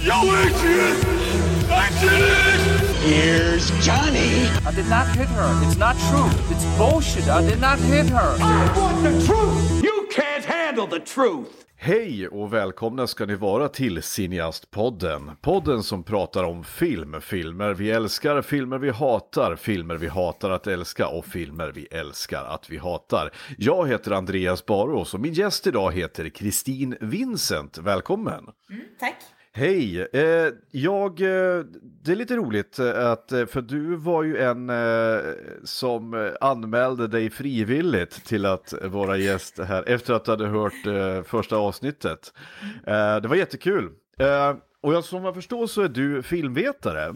Yo, did it! Here's Johnny. I did not hit her. It's not true. It's bullshit. I did not hit her. I want the truth! You can't handle the truth! Hej och välkomna ska ni vara till Cineastpodden. Podden som pratar om film, filmer vi älskar, filmer vi hatar, filmer vi hatar att älska och filmer vi älskar att vi hatar. Jag heter Andreas Barås och min gäst idag heter Kristin Vincent. Välkommen! Tack. Hej! Eh, jag, eh, det är lite roligt eh, att, eh, för du var ju en eh, som anmälde dig frivilligt till att vara gäst här efter att du hade hört första avsnittet. Eh, det var jättekul. Och jag, som jag förstår så är du filmvetare.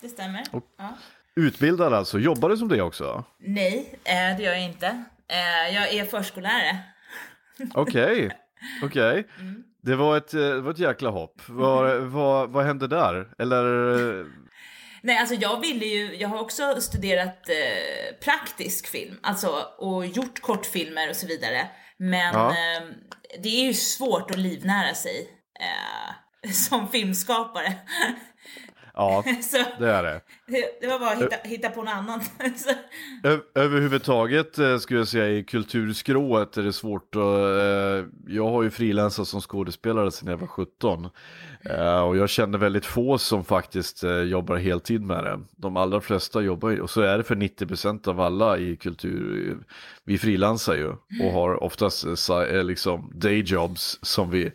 Det stämmer. Ja. Utbildad alltså, jobbar du som det också? Nej, det gör jag inte. Jag är förskollärare. Okej, okej. Det var ett, eh, det var ett jäkla hopp. Vad, vad, vad hände där? Eller... Nej, alltså jag ville ju, jag har också studerat eh, praktisk film, alltså och gjort kortfilmer och så vidare. Men Ja. eh, det är ju svårt att livnära sig eh, som filmskapare. Ja, så det är det. det, var bara att hitta, hitta på så, Ö- överhuvudtaget eh, skulle jag säga i kulturskrået är det svårt att, eh, jag har ju frilansat som skådespelare sedan jag var 17 eh, och jag känner väldigt få som faktiskt jobbar heltid med det. De allra flesta jobbar ju, och så är det för 90% av alla i kultur, vi frilansar ju och har oftast liksom dayjobs som vi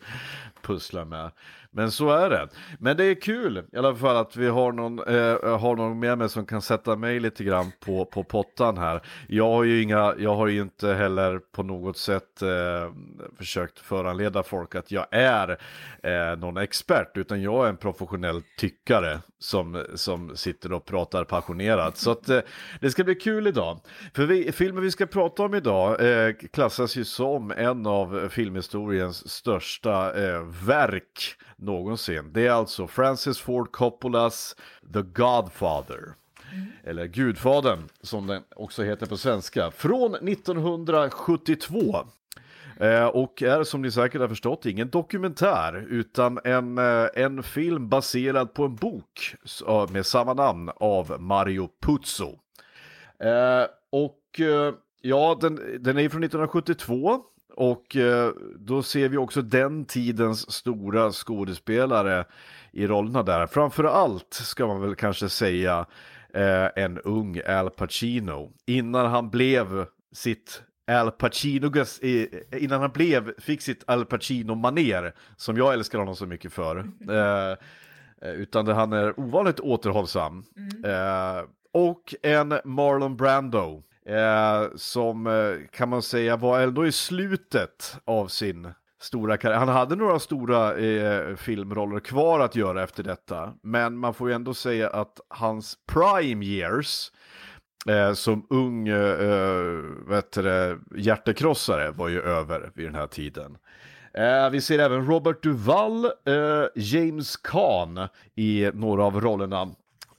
pusslar med. Men så är det. Men det är kul i alla fall att vi har någon, eh, har någon med mig som kan sätta mig lite grann på, på pottan här. Jag har ju inga, jag har ju inte heller på något sätt eh, försökt föranleda folk att jag är eh, någon expert, utan jag är en professionell tyckare som, som sitter och pratar passionerat. Så att eh, det ska bli kul idag. För vi, filmen vi ska prata om idag eh, klassas ju som en av filmhistoriens största eh, verk någonsin. Det är alltså Francis Ford Coppolas The Godfather. Eller Gudfadern som den också heter på svenska. Från 1972. Eh, och är som ni säkert har förstått ingen dokumentär utan en, eh, en film baserad på en bok eh, med samma namn av Mario Puzo. Eh, och ja, den, den är från 1972 och eh, då ser vi också den tidens stora skådespelare i rollerna där. Framför allt ska man väl kanske säga eh, en ung Al Pacino innan han blev sitt Al Pacino, innan han blev, fick sitt Al Pacino-maner som jag älskar honom så mycket för. Eh, Eh, Utan han är ovanligt återhållsam. Eh, och en Marlon Brando. Eh, som eh, kan man säga var ändå i slutet av sin stora karriär. Han hade några stora eh, filmroller kvar att göra efter detta. Men man får ju ändå säga att hans prime years eh, som ung eh, eh vet det, hjärtekrossare var ju över vid den här tiden. Eh, vi ser även Robert Duvall, eh, James Caan i några av rollerna.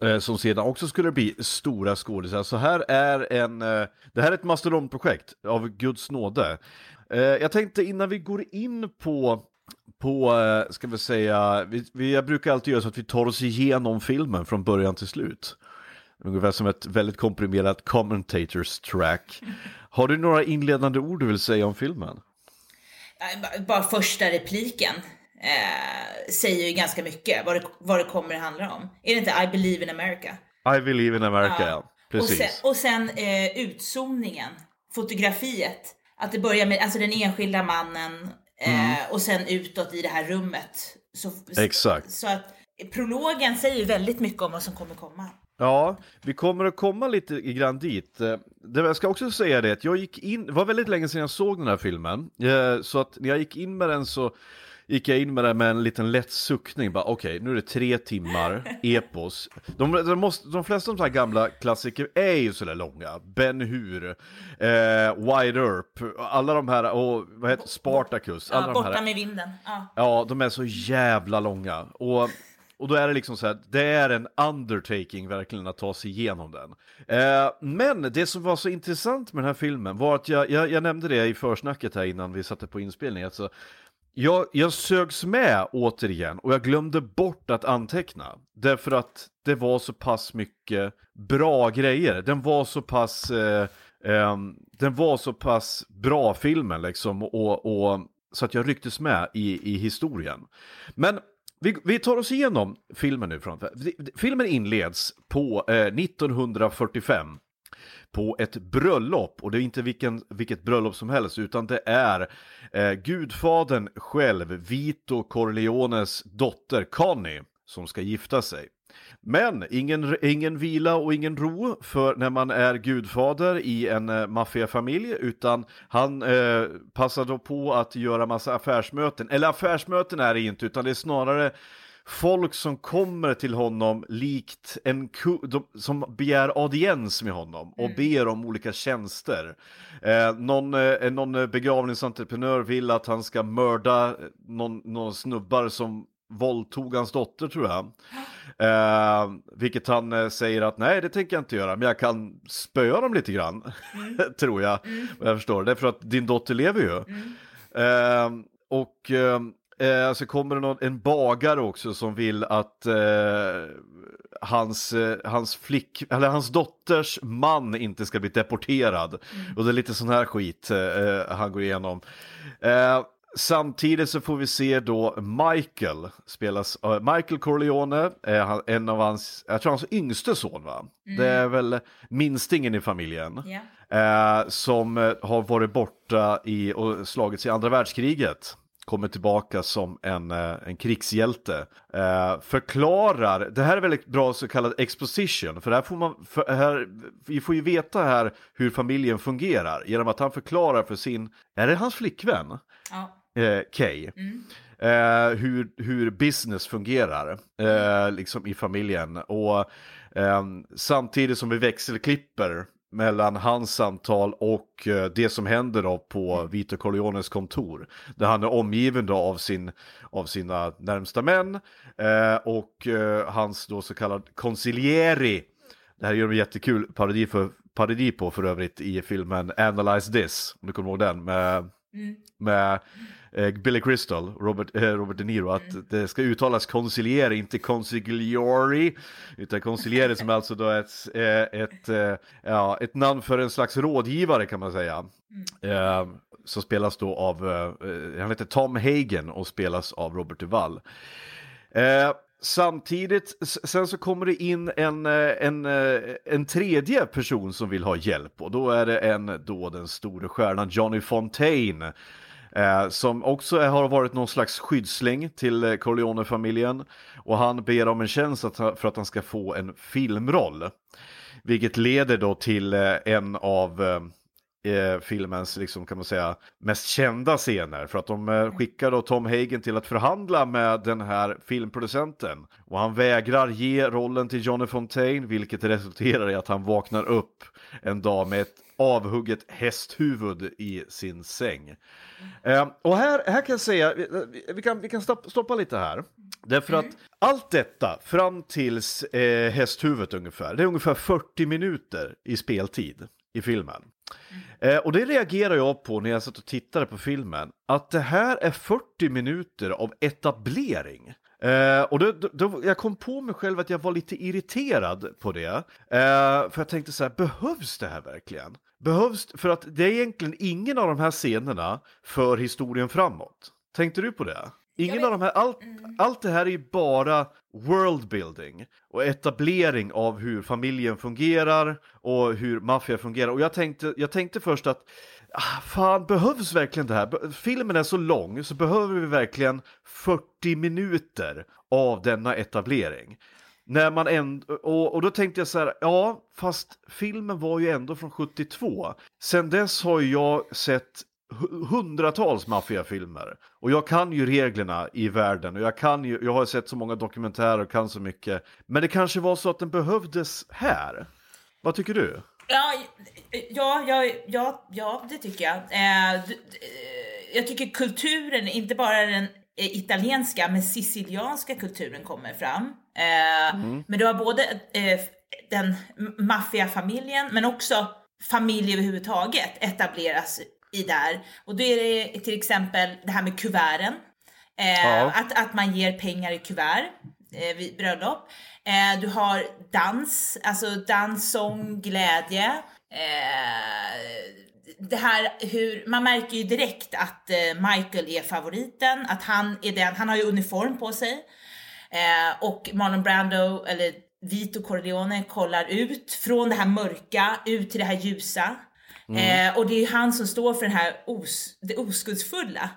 Eh, som sedan också skulle bli stora skådisar. Så här är en, eh, det här är ett mastodontprojekt av Guds nåde. Eh, jag tänkte innan vi går in på på, ska vi säga, vi, vi brukar alltid göra så att vi tar oss igenom filmen från början till slut. Ungefär som ett väldigt komprimerat commentators track. Har du några inledande ord du vill säga om filmen? bara första repliken eh, säger ju ganska mycket vad det, vad det kommer att handla om. Är det inte I believe in America? I believe in America, ja. Och Precis. sen, och sen eh, utzoomningen, fotografiet. Att det börjar med alltså den enskilda mannen eh, och sen utåt i det här rummet. Så, Exakt. Så att prologen säger väldigt mycket om vad som kommer komma. Ja, vi kommer att komma lite grann dit. Eh, Det, jag ska också säga det att jag gick in, det var väldigt länge sedan jag såg den här filmen. Eh, Så att när jag gick in med den så gick jag in med den med en liten lätt suckning. Bara Okej, nu är det tre timmar epos. De, de, måste, de flesta av de här gamla klassiker är ju sådär långa. Ben Hur, eh, Wide Earp, alla de här, och vad heter Spartacus. Alla Ja, de här, borta med vinden. Ja. Ja, de är så jävla långa. Och, och då är det liksom så här, det är en undertaking verkligen att ta sig igenom den. Eh, men det som var så intressant med den här filmen var att jag, jag, jag nämnde det i försnacket här innan vi satte på inspelning. Alltså, jag, jag sögs med återigen och jag glömde bort att anteckna. Därför att det var så pass mycket bra grejer. Den var så pass, eh, eh, den var så pass bra filmen liksom och, och så att jag rycktes med i, i historien. Men vi, vi tar oss igenom filmen nu framför. Filmen inleds på eh, 1945 på ett bröllop och det är inte vilken, vilket bröllop som helst utan det är eh, gudfadern själv, Vito Corleones dotter Connie, som ska gifta sig. Men ingen, ingen vila och ingen ro för när man är gudfader i en eh, maffiafamilj utan han eh, passar då på att göra massa affärsmöten. Eller affärsmöten är det inte utan det är snarare folk som kommer till honom likt en de, som begär audiens med honom och mm. ber om olika tjänster. Eh, någon, eh, någon begravningsentreprenör vill att han ska mörda någon, någon snubbar som våldtog hans dotter tror jag. Eh, vilket han eh, säger att nej det tänker jag inte göra men jag kan spöa dem lite grann. Mm. tror jag. Mm. Jag förstår det för att din dotter lever ju. Mm. Eh, och eh, Eh, så kommer det någon, en bagare också som vill att eh, hans, eh, hans flick, eller hans dotters man inte ska bli deporterad. Mm. Och det är lite sån här skit eh, han går igenom. Eh, samtidigt så får vi se då Michael spelas av Michael Corleone, eh, en av hans, jag tror hans yngste son va? Mm. Det är väl minstingen i familjen. Yeah. som har varit borta i, och slagits i andra världskriget kommer tillbaka som en, eh, en krigshjälte. Eh, förklarar, det här är väldigt bra så kallad exposition, för här får man, för här, vi får ju veta här hur familjen fungerar genom att han förklarar för sin, är det hans flickvän? Ja. Eh, Kay. Mm. Eh, hur, hur business fungerar eh, liksom i familjen och eh, samtidigt som vi växelklipper mellan hans samtal och eh, det som händer då på Vito Corleones kontor. Där han är omgiven då av, sin, av sina närmsta män eh, och eh, hans då så kallad concilieri. Det här gör de jättekul parodi, för, parodi på för övrigt i filmen Analyze This, om du kommer ihåg den med, mm. med eh, Billy Crystal, Robert, eh, Robert De Niro, att mm. det ska uttalas conciliere, inte consigliori, utan conciliere som alltså då är ett, eh, ett, eh, ja, ett namn för en slags rådgivare kan man säga. Mm. Eh, som spelas då av, eh, han heter Tom Hagen och spelas av Robert Duvall. Samtidigt, sen så kommer det in en, eh, en, eh, en tredje person som vill ha hjälp och då är det en, då den store stjärnan Johnny Fontaine Eh, som också har varit någon slags skyddsling till eh, Corleone-familjen. Och han ber om en tjänst att, för att han ska få en filmroll. Vilket leder då till en av eh, filmens, liksom, kan man säga, mest kända scener. För att de eh, skickar då Tom Hagen till att förhandla med den här filmproducenten. Och han vägrar ge rollen till Johnny Fontaine, vilket resulterar i att han vaknar upp en dag med ett avhugget hästhuvud i sin säng. Eh, och här, här kan jag säga, vi, vi kan, vi kan stoppa, stoppa lite här. Därför mm. att allt detta fram tills eh, hästhuvudet ungefär, det är ungefär 40 minuter i speltid i filmen. Mm. Eh, och det reagerar jag på när jag satt och tittade på filmen, att det här är 40 minuter av etablering. Eh, och då, då, då, jag kom på mig själv att jag var lite irriterad på det. Eh, för jag tänkte så här, behövs det här verkligen? Behövs, för att det är egentligen ingen av de här scenerna för historien framåt. Tänkte du på det? Ingen av de här, allt, mm. allt det här är ju bara worldbuilding och etablering av hur familjen fungerar och hur maffia fungerar. Och jag tänkte, jag tänkte först att ah, fan, behövs verkligen det här? Filmen är så lång så behöver vi verkligen 40 minuter av denna etablering. När man ändå, och, och då tänkte jag så här, ja, fast filmen var ju ändå från 72. Sen dess har jag sett hundratals maffiafilmer. Och jag kan ju reglerna i världen och jag kan ju, jag har sett så många dokumentärer och kan så mycket. Men det kanske var så att den behövdes här. Vad tycker du? Ja, ja, ja, ja, ja det tycker jag. Eh, jag tycker kulturen, inte bara den italienska, men sicilianska kulturen kommer fram. Eh, mm. Men du har både eh, den maffiafamiljen, men också familj överhuvudtaget etableras i där. Och då är det till exempel det här med kuverten. Eh, Ja. att, att man ger pengar i kuvert eh, vid bröllop. Eh, du har dans, alltså dans, sång, glädje. Eh, det här hur, man märker ju direkt att eh, Michael är favoriten, att han är den, han har ju uniform på sig. Eh, och Marlon Brando, eller Vito Corleone, kollar ut från det här mörka ut till det här ljusa. Eh, och det är ju han som står för den här os, det oskuldsfulla.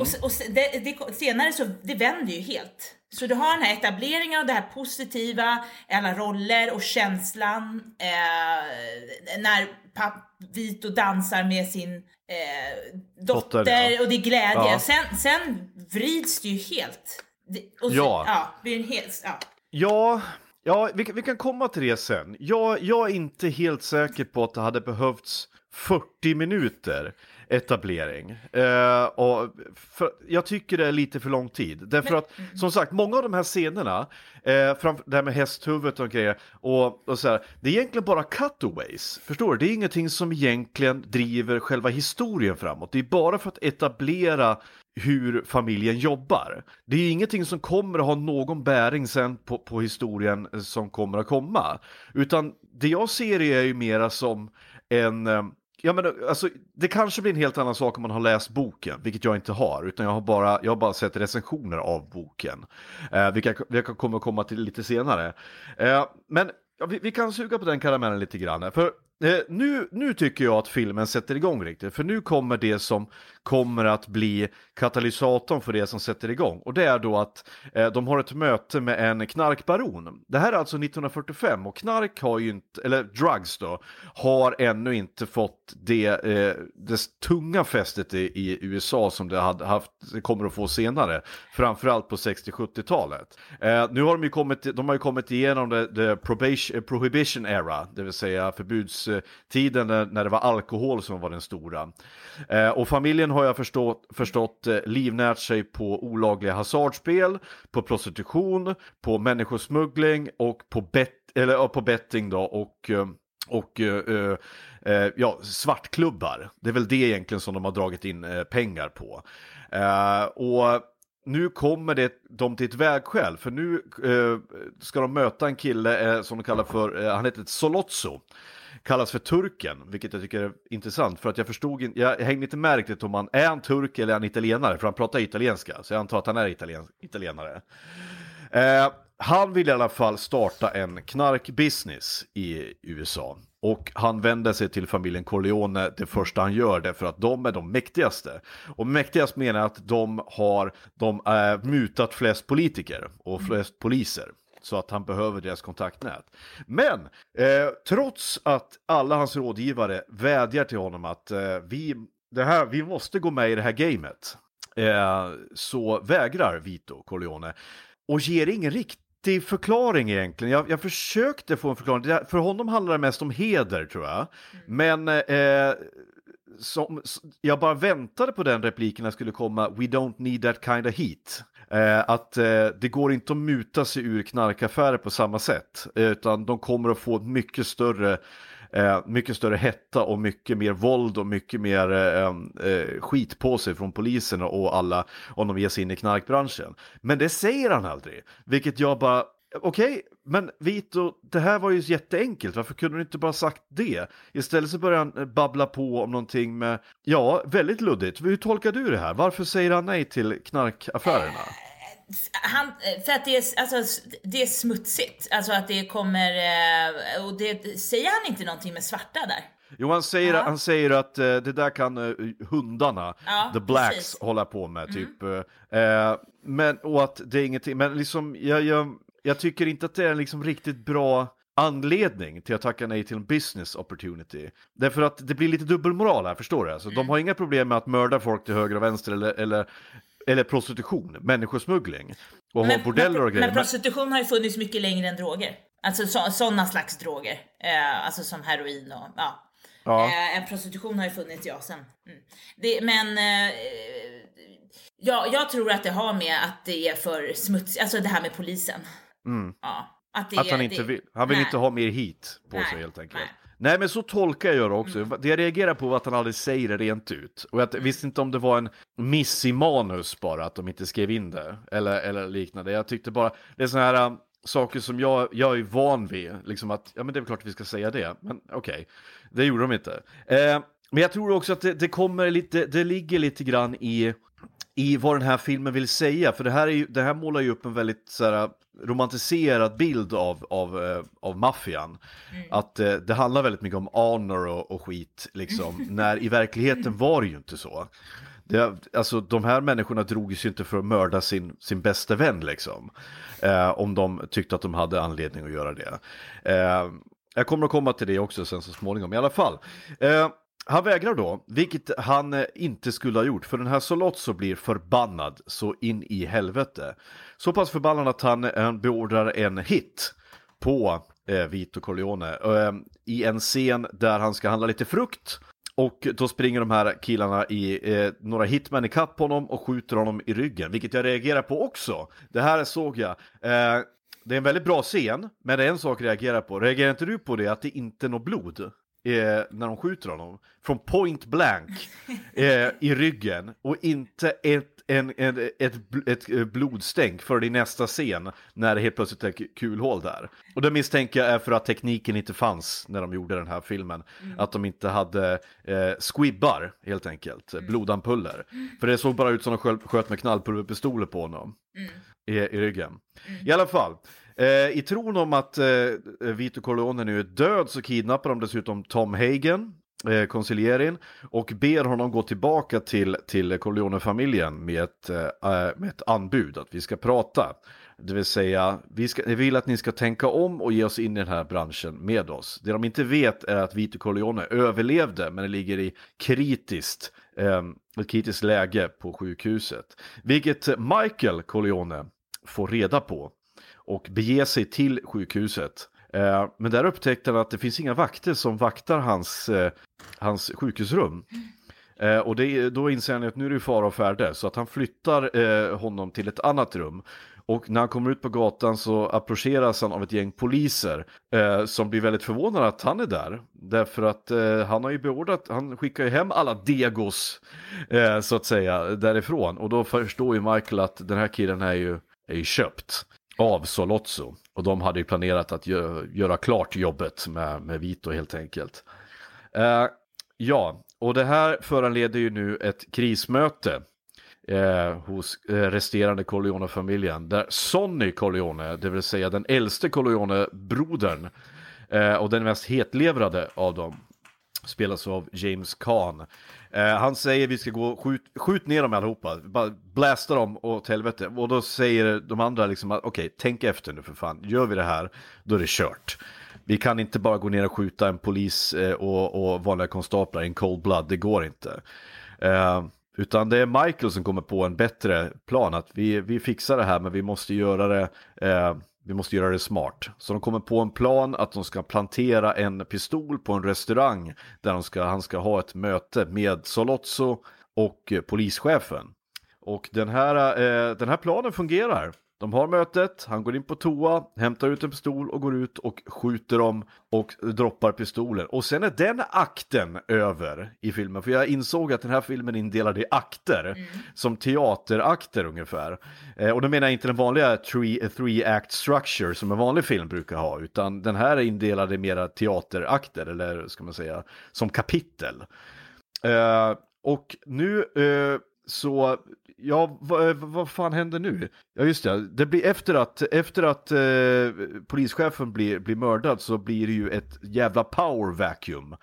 Och, se- och se- det, det, senare så, det vänder ju helt. Så du har den här etableringen av det här positiva, alla roller och känslan eh, när papp, Vito dansar med sin eh, dotter, Dotter, ja. och det är glädje. Ja. Sen, sen vrids det ju helt. Det, och så, Ja. ja. blir en helt, ja. Ja, ja vi, kan- vi kan komma till det sen. Jag, jag är inte helt säker på att det hade behövts 40 minuter etablering. Eh, och för, jag tycker det är lite för lång tid. Därför att, som sagt, många av de här scenerna, eh, fram, det här med hästhuvudet och grejer, och, och så här, det är egentligen bara cutaways. Förstår du? Det är ingenting som egentligen driver själva historien framåt. Det är bara för att etablera hur familjen jobbar. Det är ingenting som kommer att ha någon bäring sen på, på historien som kommer att komma. Utan det jag ser är ju mera som en eh, Ja, men alltså, det kanske blir en helt annan sak om man har läst boken, vilket jag inte har, utan jag har bara, jag har bara sett recensioner av boken, eh, vilka jag kommer att komma till lite senare. Eh, men ja, vi, vi kan suga på den karamellen lite grann, för eh, nu, nu tycker jag att filmen sätter igång riktigt, för nu kommer det som kommer att bli katalysatorn för det som sätter igång, och det är då att eh, de har ett möte med en knarkbaron. Det här är alltså 1945 och knark har ju inte, eller drugs då, har ännu inte fått det, eh, det tunga fästet i, i USA som det hade haft, kommer att få senare, framförallt på 60-70-talet. Eh, nu har de ju kommit, de har ju kommit igenom the, the probation, eh, prohibition era, det vill säga förbudstiden när, när det var alkohol som var den stora. Eh, och familjen har jag förstått, förstått eh, livnärt sig på olagliga hasardspel, på prostitution, på människosmuggling och på, bet, eller, på betting då och eh, och eh, eh, eh, ja, svartklubbar. Det är väl det egentligen som de har dragit in eh, pengar på. Och nu kommer det de till ett vägskäl, för nu ska de möta en kille som de kallar för, han heter Solozzo. Kallas för turken, vilket jag tycker är intressant för att jag förstod in, jag hängde inte med riktigt om han är han turk eller är han italienare, för han pratar italienska, så jag antar att han är italien, italienare. Eh, han vill i alla fall starta en knarkbusiness i USA. Och han vänder sig till familjen Corleone det första han gör det för att de är de mäktigaste. Och mäktigast menar jag att de har de, äh, mutat flest politiker och flest poliser. Så att han behöver deras kontaktnät. Men eh, trots att alla hans rådgivare vädjar till honom att eh, vi, det här, vi måste gå med i det här gamet. Eh, så vägrar Vito Corleone och ger ingen riktig förklaring egentligen. Jag, jag försökte få en förklaring. För honom handlar det mest om heder tror jag. Men eh, som, jag bara väntade på den repliken när det skulle komma We don't need that kind of heat. Eh, att eh, det går inte att muta sig ur knarkaffärer på samma sätt. Utan de kommer att få mycket större Eh, mycket större hetta och mycket mer våld och mycket mer eh, eh, skit på sig från polisen och alla om de ger sig in i knarkbranschen. Men det säger han aldrig, vilket jag bara Okej, men Vito, det här var ju jätteenkelt. Varför kunde du inte bara sagt det? Istället så börjar han eh, babbla på om någonting med, ja, väldigt luddigt. Hur tolkar du det här? Varför säger han nej till knarkaffärerna? Han, för att det är, alltså, det är smutsigt. Alltså att det kommer, eh, och det säger han inte någonting med svarta där? Jo, han säger, Ja. han säger att eh, det där kan eh, hundarna, Ja, the blacks, precis. hålla på med. Typ. Eh, men, och att det är ingenting, men liksom, jag, jag, jag tycker inte att det är en liksom riktigt bra anledning till att tacka nej till en business opportunity. Därför att det blir lite dubbelmoral här, förstår du? Alltså, De har inga problem med att mörda folk till höger och vänster eller, eller, eller prostitution, människosmuggling och ha bordeller och grejer. Men prostitution har ju funnits mycket längre än droger. Alltså så, sådana slags droger. Eh, alltså som heroin och ja. Ja. Eh, en prostitution har ju funnits, ja, sen. Mm. Det, men eh, ja, jag tror att det har med att det är för smutsigt, alltså det här med polisen. Ja, att, det, Mm. Att han inte det- vill, han vill nej. inte ha mer hit på Nej, sig helt enkelt. Nej men så tolkar jag det också. Det jag reagerar på var att han aldrig säger det rent ut. Och jag visste inte om det var en miss i manus bara, att de inte skrev in det. Eller, eller liknande. Jag tyckte bara, det är sådana här um, saker som jag, jag är van vid. Liksom att, ja men det är klart att vi ska säga det. Men okej, okay. det gjorde de inte. Eh, men jag tror också att det, det, kommer lite, det ligger lite grann i i vad den här filmen vill säga, för det här, är ju, det här målar ju upp en väldigt så här, romantiserad bild av, av, eh, av maffian. Mm. Att eh, det handlar väldigt mycket om honor och, och skit, liksom, när i verkligheten var det ju inte så. Det, alltså de här människorna drog sig inte för att mörda sin, sin bästa vän liksom. Eh, om de tyckte att de hade anledning att göra det. Eh, jag kommer att komma till det också sen så småningom i alla fall. Eh, han vägrar då, vilket han eh, inte skulle ha gjort, för den här Solozzo blir förbannad så in i helvete. Så pass förbannad att han, han beordrar en hit på eh, Vito Corleone eh, i en scen där han ska handla lite frukt. Och då springer de här killarna i eh, några hitmen ikapp honom och skjuter honom i ryggen, vilket jag reagerar på också. Det här såg jag. Eh, det är en väldigt bra scen, men det är en sak jag reagerar på. Reagerar inte du på det, att det inte är något blod? Eh, när de skjuter honom. Från point blank eh, i ryggen och inte ett, en, en, ett, ett, ett blodstänk för i nästa scen när det helt plötsligt är kulhål där. Och det misstänker jag är för att tekniken inte fanns när de gjorde den här filmen. Mm. Att de inte hade eh, squibbar helt enkelt, mm. blodampuller. Mm. För det såg bara ut som de sköt, sköt med knallpulverpistoler på honom mm. i, i ryggen. Mm. I alla fall. Eh, I tron om att eh, Vito Corleone nu är död så kidnappar de dessutom Tom Hagen, eh, konsiljerin, och ber honom gå tillbaka till, till Corleone-familjen med, ett, eh, eh, med ett anbud, att vi ska prata. Det vill säga, vi, ska, vi vill att ni ska tänka om och ge oss in i den här branschen med oss. Det de inte vet är att Vito Corleone överlevde, men det ligger i kritiskt, eh, ett kritiskt läge på sjukhuset. Vilket Michael Corleone får reda på och bege sig till sjukhuset. Eh, men där upptäckte han att det finns inga vakter som vaktar hans, eh, hans sjukhusrum. Eh, och det, då inser han att nu är det fara och färde så att han flyttar eh, honom till ett annat rum. Och när han kommer ut på gatan så approcheras han av ett gäng poliser eh, som blir väldigt förvånade att han är där. Därför att eh, han har ju beordrat, han skickar ju hem alla degos eh, så att säga därifrån. Och då förstår ju Michael att den här killen är ju, är ju köpt av Solozzo. Och de hade ju planerat att gö göra klart jobbet med, med Vito helt enkelt. Eh, ja, och det här föranleder ju nu ett krismöte eh, hos eh, resterande Corleone-familjen. Där Sonny Corleone, det vill säga den äldste Corleone-brodern eh, och den mest hetlevrade av dem, spelas av James Caan. Eh, han säger vi ska gå, skjut, skjut ner dem allihopa, bara blasta dem åt helvete. Och då säger de andra liksom okej, okay, tänk efter nu för fan, gör vi det här, då är det kört. Vi kan inte bara gå ner och skjuta en polis eh, och, och vanliga konstaplar i en cold blood, det går inte. Eh, utan det är Michael som kommer på en bättre plan, att vi, vi fixar det här men vi måste göra det eh, vi måste göra det smart. Så de kommer på en plan att de ska plantera en pistol på en restaurang där de ska, han ska ha ett möte med Solozzo och eh, polischefen. Och den här, eh, den här planen fungerar. De har mötet, han går in på toa, hämtar ut en pistol och går ut och skjuter dem och droppar pistolen. Och sen är den akten över i filmen, för jag insåg att den här filmen är indelad i akter, mm. som teaterakter ungefär. Eh, och då menar jag inte den vanliga three, three act structure som en vanlig film brukar ha, utan den här är indelad i mera teaterakter, eller ska man säga, som kapitel. Eh, och nu eh, så Ja, vad, eh, vad fan händer nu? Ja just det, det blir efter att, efter att eh, polischefen blir, blir mördad så blir det ju ett jävla power vacuum.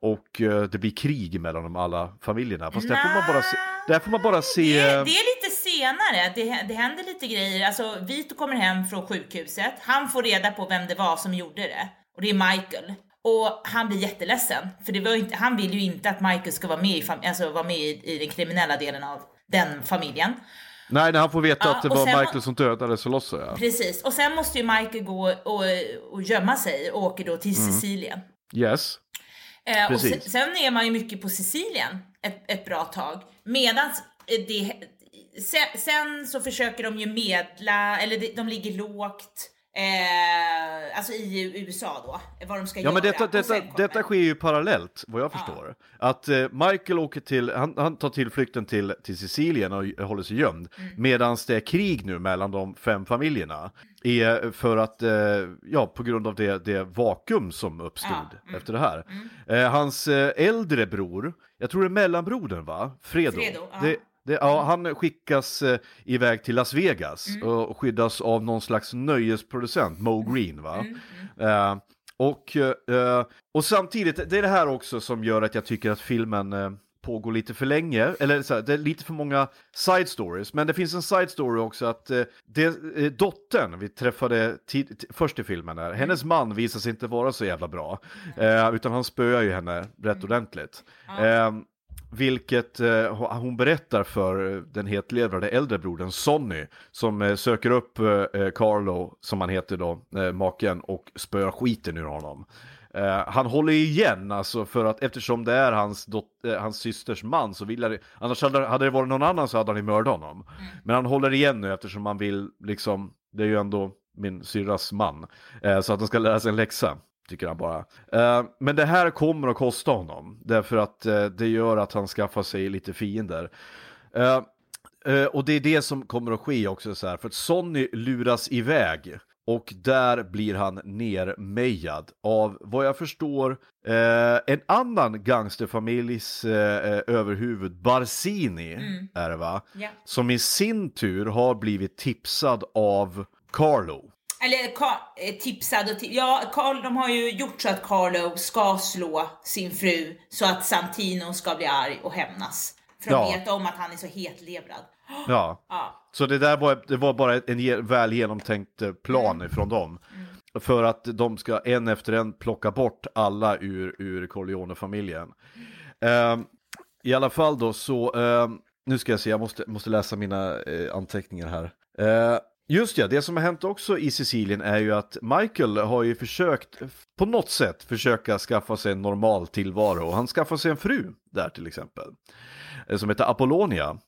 Och eh, det blir krig mellan de alla familjerna. Fast där får man bara se... Där får man bara se... Det, är, det är lite senare, det, det händer lite grejer. Alltså Vito kommer hem från sjukhuset, han får reda på vem det var som gjorde det. Och det är Michael. Och han blir jätteledsen, för det var inte, han vill ju inte att Michael ska vara med i, alltså, vara med i, i den kriminella delen av den familjen. Nej, när han får veta ja, att det var Michael som dödade så lossar jag. Precis, och sen måste ju Michael gå och, och gömma sig och åker då till mm. Sicilien. Yes. Eh, och sen, sen, är man ju mycket på Sicilien ett, ett bra tag. Medan det, sen, sen, så försöker de ju medla, eller de, de ligger lågt. Eh, alltså i USA då, vad de ska Ja göra. men detta, detta, detta sker ju parallellt vad jag förstår. Att eh, Michael åker till, han, han tar tillflykten till, till Sicilien och håller sig gömd. Mm. Medan det är krig nu mellan de fem familjerna. Är för att, eh, ja på grund av det, det vakuum som uppstod Ja, mm. efter det här. Eh, hans eh, äldre bror, jag tror det är mellanbrodern va? Fredo. Fredo, ja. det, det, ja, han skickas eh, iväg till Las Vegas Mm. och skyddas av någon slags nöjesproducent, Mo Green va? Mm, Eh, och, eh, och samtidigt, det är det här också som gör att jag tycker att filmen eh, pågår lite för länge, eller så här, det är lite för många side stories, men det finns en side story också att eh, det, eh, dottern vi träffade först i filmen, här, hennes man visar sig inte vara så jävla bra, eh, utan han spöar ju henne rätt ordentligt. Eh, vilket eh, hon berättar för eh, den hetlevrade äldre brodern Sonny som eh, söker upp eh, eh, Carlo, som han heter då, eh, maken, och spöar skiten ur honom. Han håller igen, alltså för att eftersom det är hans, hans systers man så vill jag annars hade, hade det varit någon annan så hade han ju mördat honom. Men han håller igen nu eftersom han vill liksom, det är ju ändå min syrras man, så att han ska lära sig en läxa. Tycker han bara. Eh, men det här kommer att kosta honom. Därför att eh, det gör att han skaffar sig lite fiender. Eh, och det är det som kommer att ske också så här. För att Sonny luras iväg. Och där blir han nermejad av, vad jag förstår, en annan gangsterfamiljs överhuvud, Barsini, är det va? Ja. Som i sin tur har blivit tipsad av Carlo. Eller eh, tipsad och ti- Ja, Carl, de har ju gjort så att Carlo ska slå sin fru så att Santino ska bli arg och hämnas. För de Ja. vet om att han är så hetlevrad. Ja. Ja. Så det där var, det var bara en väl genomtänkt eh, plan Mm. ifrån dem. För att de ska en efter en plocka bort alla ur, ur Corleone-familjen. Ehm, I alla fall då så, ehm, nu ska jag se, jag måste, måste läsa mina eh, anteckningar här. Eh, just ja, det som har hänt också i Sicilien är ju att Michael har ju försökt på något sätt försöka skaffa sig en normal tillvaro. Han skaffar sig en fru där till exempel. eh, Som heter Apollonia.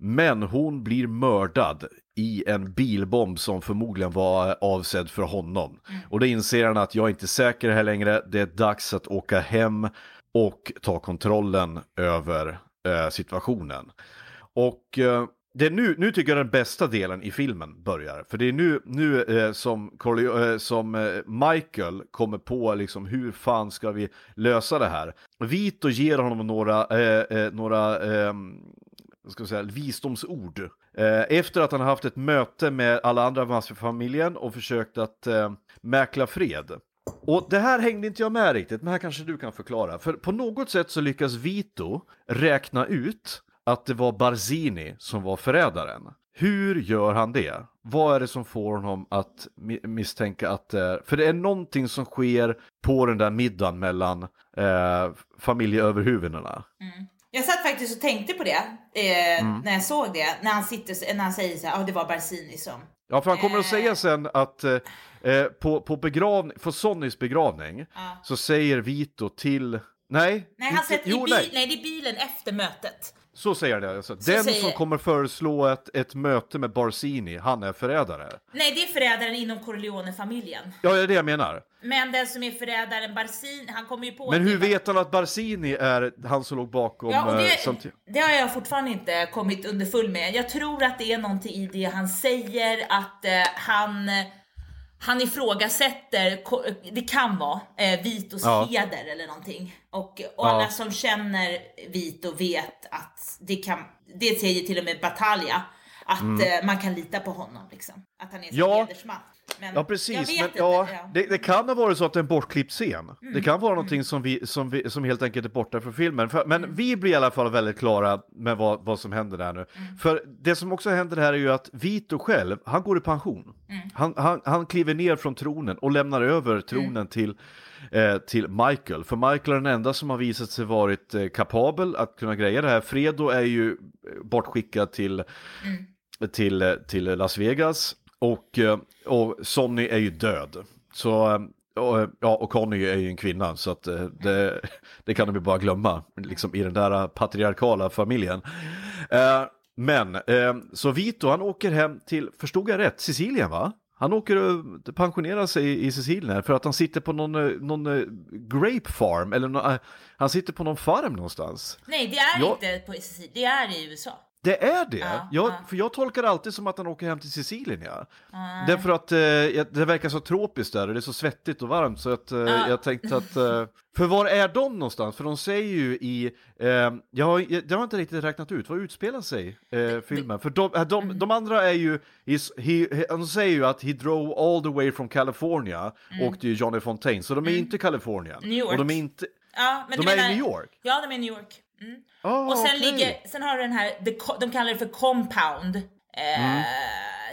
Men hon blir mördad i en bilbomb som förmodligen var avsedd för honom. Och då inser han att jag är inte säker här längre, det är dags att åka hem och ta kontrollen över eh, situationen. Och eh, det är nu, nu tycker jag den bästa delen i filmen börjar. För det är nu, nu eh, som, Corle eh, som eh, Michael kommer på liksom hur fan ska vi lösa det här. Vito ger honom några, eh, eh, några ehm, vad ska säga, visdomsord. Eh, efter att han har haft ett möte med alla andra i maffiafamiljen och försökt att eh, mäkla fred. Och det här hängde inte jag med riktigt, men här kanske du kan förklara. För på något sätt så lyckas Vito räkna ut att det var Barzini som var förrädaren. Hur gör han det? Vad är det som får honom att mi- misstänka att det är... För det är någonting som sker på den där middagen mellan eh, familjeöverhuvudena. Jag satt faktiskt och tänkte på det eh, Mm. när jag såg det. När han, sitter, när han säger så här, ja det var Barzini som... Ja, för han kommer att Eh. säga sen att eh, eh, på, på begravning, för Sonnys begravning så säger Vito till... Nej, Nej, han inte- sätter jo, i bil, nej, nej. det är bilen efter mötet. Så säger det. Alltså. Den säger- som kommer föreslå ett, ett möte med Barzini, han är förrädare. Nej, det är förrädaren inom Corleone-familjen. Ja, det är det jag menar. Men den som är förrädaren Barzini, han kommer ju på... Men hur det vet han att Barzini är han som låg bakom Ja, och eh, det, samtidigt? det har jag fortfarande inte kommit underfull med. Jag tror att det är någonting i det han säger, att eh, han, han ifrågasätter, det kan vara eh, Vitos Ja. heder eller någonting. Och, och Ja. alla som känner Vito vet att det kan, det säger till och med Batalja, att eh, man kan lita på honom liksom. Att han är en Mm. Ja. hedersman. Men Ja precis, men ja. Mm. det, det kan ha varit så att det är en bortklippt scen. Det kan vara någonting som, vi, som, vi, som helt enkelt är borta från filmen. För, Mm. men vi blir i alla fall väldigt klara med vad, vad som händer där nu. Mm. För det som också händer här är ju att Vito själv, han går i pension. Mm. Han, han, han kliver ner från tronen och lämnar över tronen Mm. till, eh, till Michael. För Michael är den enda som har visat sig varit eh, kapabel att kunna greja det här. Fredo är ju eh, bortskickad till till, till Las Vegas och, eh, och Sonny är ju död. Så, eh, och, eh, ja, och Conny är ju en kvinna så att det, det kan de ju bara glömma liksom i den där patriarkala familjen. Eh, Men, eh, så Vito han åker hem till, förstod jag rätt, Sicilien va? Han åker och pensionerar sig i, Sicilien för att han sitter på någon, någon grape farm, eller eh, han sitter på någon farm någonstans. Nej, det är Ja. inte på Sicilien, det är i USA. Det är det? Ja, jag, ja. För jag tolkar det alltid som att han åker hem till Sicilien. Ja. Därför att eh, det verkar så tropiskt där och det är så svettigt och varmt så att eh, jag tänkte att... Eh, för var är de någonstans? För de säger ju i... Eh, jag, har, jag, har inte riktigt räknat ut, vad utspelar sig eh, filmen? För de, eh, de, Mm. de andra är ju... He, he, de säger ju att he drove all the way from California, åkte ju Johnny Fontaine, så de är inte i Kalifornien. Mm. New York. Och de är inte... Ja, men De är i menar- New York? Ja, de är i New York. Mm. Ah, och sen, okej. ligger, sen har du den här, de kallar det för compound. Eh, Mm.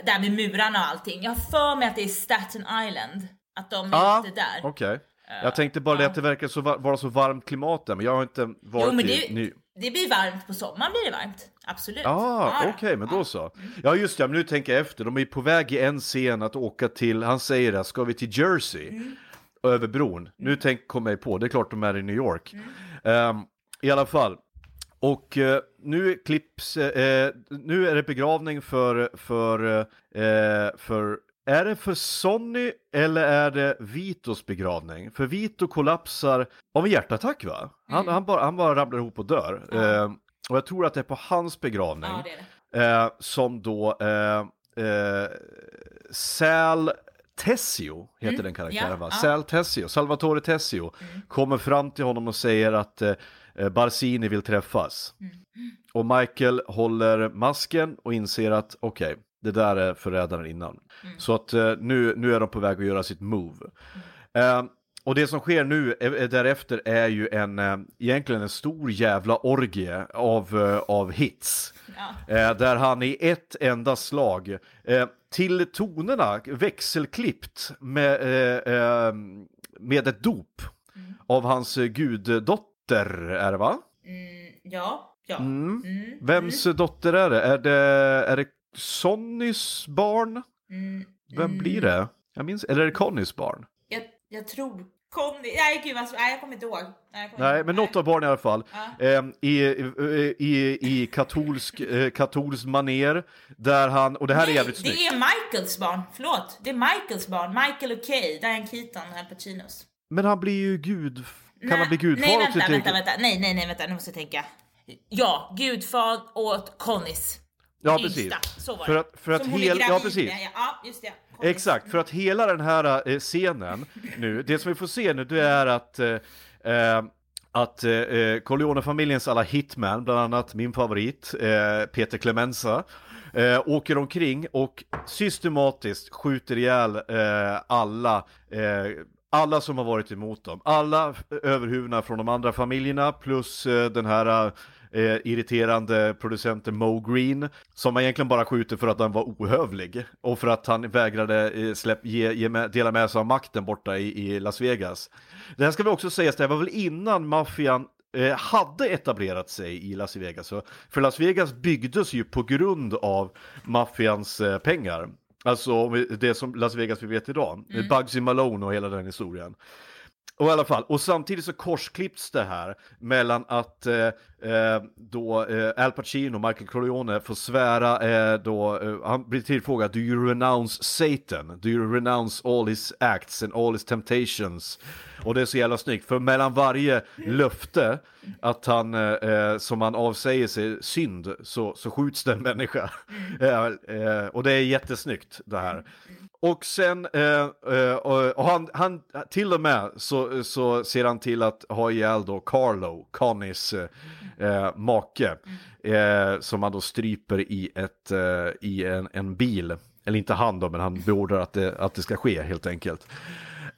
Där med murarna och allting. Jag har för mig att det är Staten Island. Att de är ute där. okej. Jag tänkte bara det att det verkar så, va- vara så varmt klimat där, men jag har inte varit Jo, men i det, Ny... det blir varmt på sommaren blir det varmt. Absolut. Ah, Ja, okej, men då så. Ja, just det, men nu tänker jag efter. De är på väg i en scen att åka till, han säger det, ska vi till Jersey? Mm. Över bron. Nu tänk, kommer jag på, det är klart de är i New York. Mm. Ehm, I alla fall. Och eh, nu klipps, eh, nu är det begravning för, för, eh, för, är det för Sonny eller är det Vitos begravning? För Vito kollapsar av en hjärtattack va? Han, Mm. han, bara, han bara ramlar ihop och dör. Ehm, och jag tror att det är på hans begravning. Ja, det det. Eh, som då eh, eh, Sal Tessio heter den karaktären Mm. va? ja. Sal Tessio, Salvatore Tessio kommer fram till honom och säger att eh, eh, Barsini vill träffas. Mm. Och Michael håller masken och inser att okej, det där är förrädaren innan. Mm. Så att eh, nu, nu är de på väg att göra sitt move. Eh, och det som sker nu är därefter är ju en, eh, egentligen en stor jävla orgie av, eh, av hits. Eh, där han i ett enda slag, eh, till tonerna växelklippt med, eh, eh, med ett dop av hans eh, guddotter, är det va? Ja, ja. Mm. Mm. Vems dotter är det? Är det, är det Sonnys barn? Mm. Vem blir det? Jag minns, eller är det Connys barn? Jag, jag tror Conny, nej gud alltså, nej jag kommer inte ihåg. Nej, kommer Nej, inte men ihåg. något av barnen i alla fall. Ja. Eh, I, i, i, katolsk, eh, katolsk maner. Där han, och det här är Nej, jävligt snyggt. det är Michaels barn, förlåt. Det är Michaels barn, Michael och Kay, Diane Keaton Al Pacinos. Men han blir ju gud... Kan han bli gudfar Nej vänta, sitt vänta, vänta, nej, nej, nej, vänta, nu måste jag tänka. Ja, gudfar åt Connys. Ja, precis. Så var För att- för att hel- ja, precis. med, Ja, just det. Exakt, för att hela den här eh, scenen nu, det som vi får se nu det är att eh, eh, att eh, eh, Corleone-familjens alla hitman, bland annat min favorit, eh, Peter Clemenza, eh, åker omkring och systematiskt skjuter ihjäl eh, alla, alla som har varit emot dem. Alla eh, överhuvudna överhuvudena från de andra familjerna plus eh, den här eh, eh, irriterande producenten Mo Green som man egentligen bara skjuter för att han var ohövlig och för att han vägrade eh, släpp, ge, ge med, dela med sig av makten borta i, i Las Vegas. Det här ska vi också säga, det var väl innan maffian eh, hade etablerat sig i Las Vegas. Så, för Las Vegas byggdes ju på grund av maffians pengar. Alltså det som Las Vegas vi vet idag. Bugsy Malone och hela den historien. Och i alla fall, och samtidigt så korsklipps det här mellan att eh, eh, då eh, Al Pacino Michael Corleone får svära eh, då, eh, han blir tillfrågad, do you renounce Satan? Do you renounce all his acts and all his temptations? Och det är så jävla snyggt, för mellan varje löfte att han, eh, eh, som han avsäger sig synd, så, så skjuts det en människa. Eh, och det är jättesnyggt det här. Och sen, och, och han, han, till och med så, så ser han till att ha ihjäl då Carlo, Connys eh, make, eh, som han då stryper i, ett, eh, i en, en bil. Eller inte han då, men han beordrar att det, att det ska ske helt enkelt.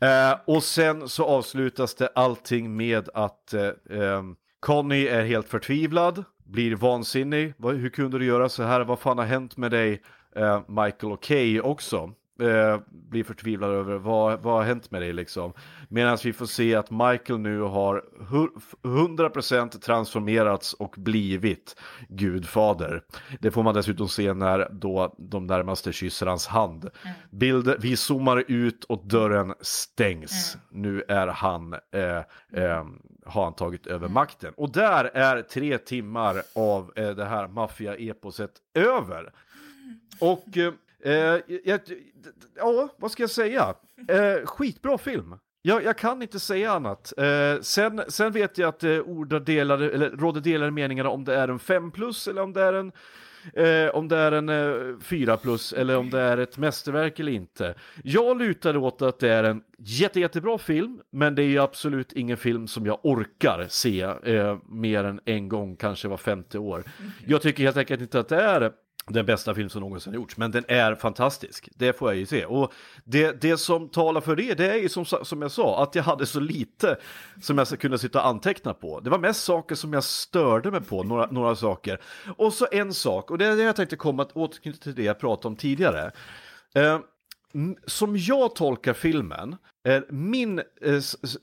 Eh, och sen så avslutas det allting med att eh, eh, Conny är helt förtvivlad, blir vansinnig. Hur kunde du göra så här? Vad fan har hänt med dig? Michael och Kay också eh, blir förtvivlad över vad, vad har hänt med dig liksom. Medan vi får se att Michael nu har hu- 100% transformerats och blivit gudfader. Det får man dessutom se när då de närmaste kysser hans hand. Bild, vi zoomar ut och dörren stängs. Nu är han, eh, eh, har han tagit över makten. Och där är tre timmar av eh, det här maffia-eposet över. Och eh, Eh, jag, ja, vad ska jag säga? Eh, skitbra film. Jag, jag kan inte säga annat. Eh, sen, sen vet jag att det eh, delade, eller, råder delade meningar om det är en 5 plus eller om det är en Eh, om det är en eh, 4 plus eller om det är ett mästerverk eller inte. Jag lutar åt att det är en jätte, jättebra film, men det är absolut ingen film som jag orkar se eh, mer än en gång, kanske var femte år. Jag tycker helt enkelt inte att det är den bästa film som någonsin gjorts, men den är fantastisk. Det får jag ju se. Och det, det som talar för det, det är ju som, som jag sa, att jag hade så lite som jag kunde sitta och anteckna på. Det var mest saker som jag störde mig på, några, några saker. Och så en sak, och det är det jag tänkte komma att återknyta till det jag pratade om tidigare. Eh, som jag tolkar filmen, Eh, min, eh,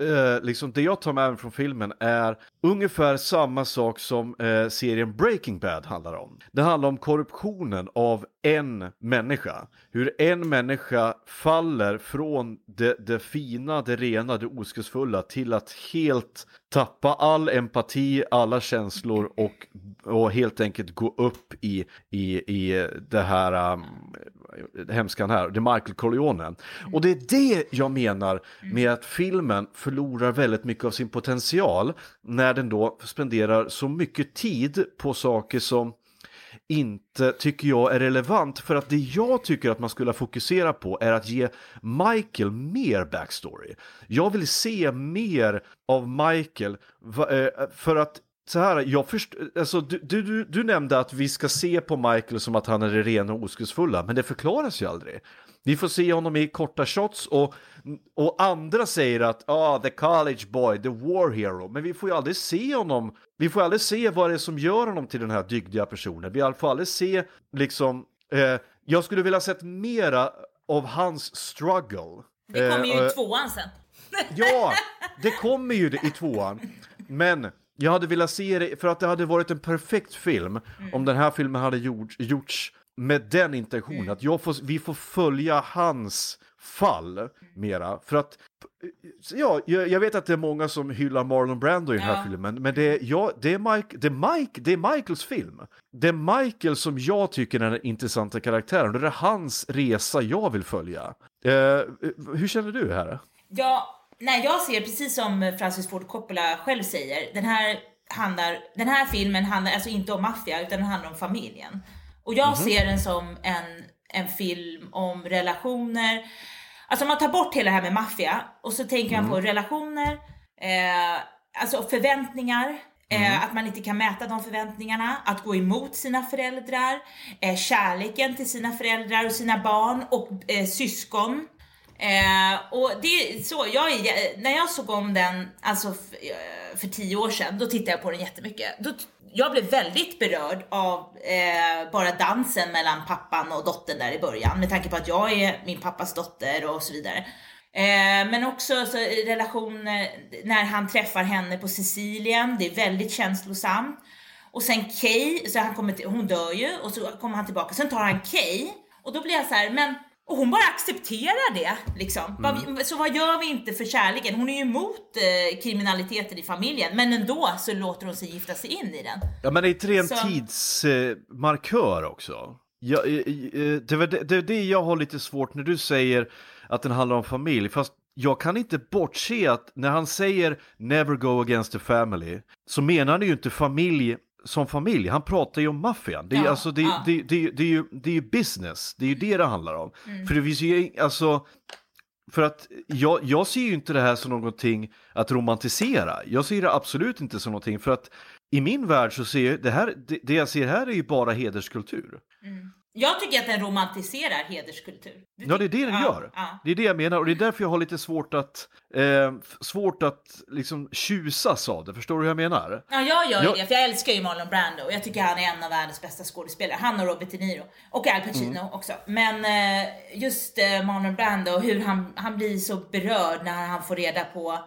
eh, liksom det jag tar med mig från filmen är ungefär samma sak som serien Breaking Bad handlar om. Det handlar om korruptionen av en människa. Hur en människa faller från det, det fina, det rena, det oskuldsfulla till att helt tappa all empati, alla känslor och, och helt enkelt gå upp i, i, i det här um, hemskan här, det är Michael Corleone. Och det är det jag menar med att filmen förlorar väldigt mycket av sin potential när den då spenderar så mycket tid på saker som inte tycker jag är relevant för att det jag tycker att man skulle fokusera på är att ge Michael mer backstory. Jag vill se mer av Michael eh, för att så här, jag först, alltså, du, du, du nämnde att vi ska se på Michael som att han är det rena och oskuldsfulla, men det förklaras ju aldrig. Vi får se honom i korta shots och, och andra säger att ah, the college boy, the war hero, men vi får ju aldrig se honom, vi får aldrig se vad det är som gör honom till den här dygdiga personen. Vi får aldrig se liksom, eh, jag skulle vilja sett mera av hans struggle. Det kommer ju eh, i tvåan sen. ja, det kommer ju i tvåan, men jag hade velat se det för att det hade varit en perfekt film mm. om den här filmen hade gjort, gjorts med den intentionen. Mm. Att jag får, vi får följa hans fall mera. För att, ja, jag, vet att det är många som hyllar Marlon Brando i den här ja. filmen, men det är, ja, det, är Mike, det, är Mike, det är Michaels film. Det är Michael som jag tycker är den intressanta karaktären, det är hans resa jag vill följa. Uh, hur känner du här? Ja, Nej, jag ser precis som Francis Ford Coppola själv säger, den här, handlar, den här filmen handlar alltså inte om maffia utan den handlar om familjen. Och jag mm ser den som en, en film om relationer. Alltså om man tar bort hela det här med maffia och så tänker man på mm. relationer, eh, alltså förväntningar, Eh, mm. att man inte kan mäta de förväntningarna, att gå emot sina föräldrar, eh, kärleken till sina föräldrar och sina barn och eh, syskon. Eh, och det är så, jag, när jag såg om den, alltså eh, för tio år sedan, då tittade jag på den jättemycket. Då, jag blev väldigt berörd av eh, bara dansen mellan pappan och dottern där i början, med tanke på att jag är min pappas dotter och så vidare. Eh, men också så, relationer eh, när han träffar henne på Sicilien, det är väldigt känslosamt. Och sen Kay, så han kommer till, hon dör ju och så kommer han tillbaka, sen tar han Kay och då blir jag så här, men och hon bara accepterar det. Liksom. Mm. Så vad gör vi inte för kärleken? Hon är ju emot eh, kriminaliteten i familjen, men ändå så låter hon sig gifta sig in i den. Ja, men det är inte det en så... tidsmarkör eh, också? Eh, eh, det, är det, det jag har lite svårt när du säger att den handlar om familj, fast jag kan inte bortse att när han säger never go against the family så menar han ju inte familj som familj, han pratar ju om maffian. Det är, ja, alltså, det, ja. det, det, det, är ju, det är ju business, det är ju det det handlar om. Mm. För det finns ju, alltså, för att jag, jag ser ju inte det här som någonting att romantisera. Jag ser det absolut inte som någonting, för att i min värld så ser jag, det här, det, det jag ser här är ju bara hederskultur. Mm. Jag tycker att den romantiserar hederskultur. Du ja, det är det den ja, gör. Ja. Det är det jag menar och det är därför jag har lite svårt att, eh, svårt att liksom tjusas av det. Förstår du hur jag menar? Ja, jag gör jag... det, för jag älskar ju Marlon Brando och jag tycker han är en av världens bästa skådespelare. Han och Robert De Niro. Och Al Pacino mm. också. Men eh, just eh, Marlon Brando, hur han, han blir så berörd när han får reda på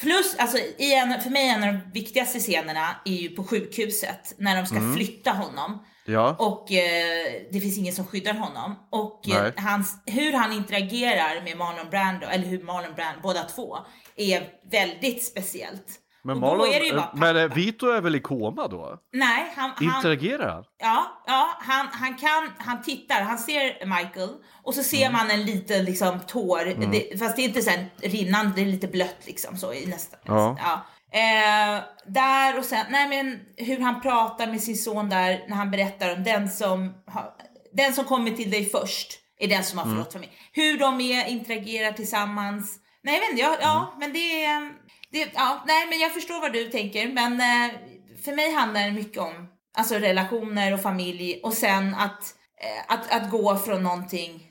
Plus, alltså, i en, för mig en av de viktigaste scenerna är ju på sjukhuset när de ska mm. flytta honom. Ja. Och eh, det finns ingen som skyddar honom. Och eh, hans, hur han interagerar med Marlon Brando, eller hur Marlon Brando, båda två, är väldigt speciellt. Men, Marlon, men eh. Vito är väl i koma då? Nej, han, han, Interagerar han? ja, ja han, han kan, han tittar, han ser Michael och så ser man en liten liksom tår, det, fast det är inte så här rinnande, det är lite blött liksom så i nästan. Ja. Ja. Eh, där och sen, nej men hur han pratar med sin son där när han berättar om den som, den som kommer till dig först är den som har förrått familj. Hur de är, interagerar tillsammans. Nej jag vet inte, ja, ja men det är, det, ja, nej men jag förstår vad du tänker men eh, för mig handlar det mycket om alltså relationer och familj och sen att, eh, att, att gå från någonting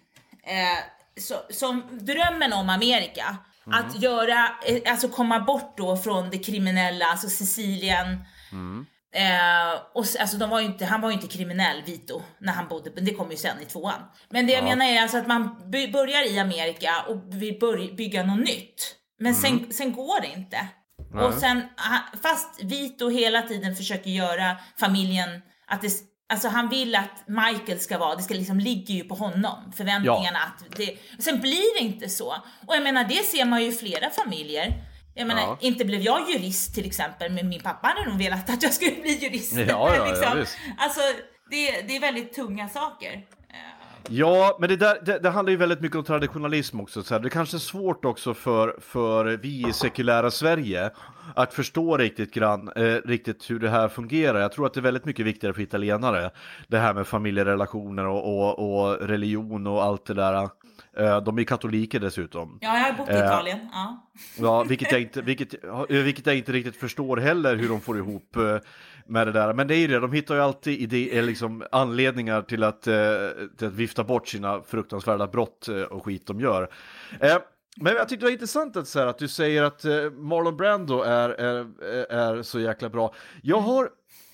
eh, så, som drömmen om Amerika. Att göra, eh, alltså komma bort då från det kriminella, alltså Sicilien. Eh, och, alltså de var inte, han var ju inte kriminell, Vito, när han bodde, men det kom ju sen i tvåan. Men det jag menar är alltså att man börjar i Amerika och vill börja, bygga något nytt. Men sen, sen går det inte. Och sen, ha- fast Vito hela tiden försöker göra familjen, att det, alltså han vill att Michael ska vara, det ska liksom ligger ju på honom, förväntningarna att det, sen blir det inte så. Och jag menar det ser man ju i flera familjer. Jag menar, Ja. inte blev jag jurist till exempel, men min pappa hade nog velat att jag skulle bli jurist. Ja, ja, ja, liksom. visst. Alltså, det, det är väldigt tunga saker. Ja, men det, där, det, det handlar ju väldigt mycket om traditionalism också. Så här. Det kanske är svårt också för, för vi i sekulära Sverige att förstå riktigt, grann, eh, riktigt hur det här fungerar. Jag tror att det är väldigt mycket viktigare för italienare. Det här med familjerelationer och, och, och religion och allt det där. Eh, de är katoliker dessutom. Ja, jag har bott i Eh, Italien. Ja. Ja, vilket jag, inte, vilket, vilket jag inte riktigt förstår heller hur de får ihop eh, med det där. Men det är ju det, de hittar ju alltid ide, eh, liksom, anledningar till att, eh, till att vifta bort sina fruktansvärda brott eh, och skit de gör. Eh, men jag tyckte det var intressant att, så här, att du säger att eh, Marlon Brando är, är, eh, är så jäkla bra. Jag har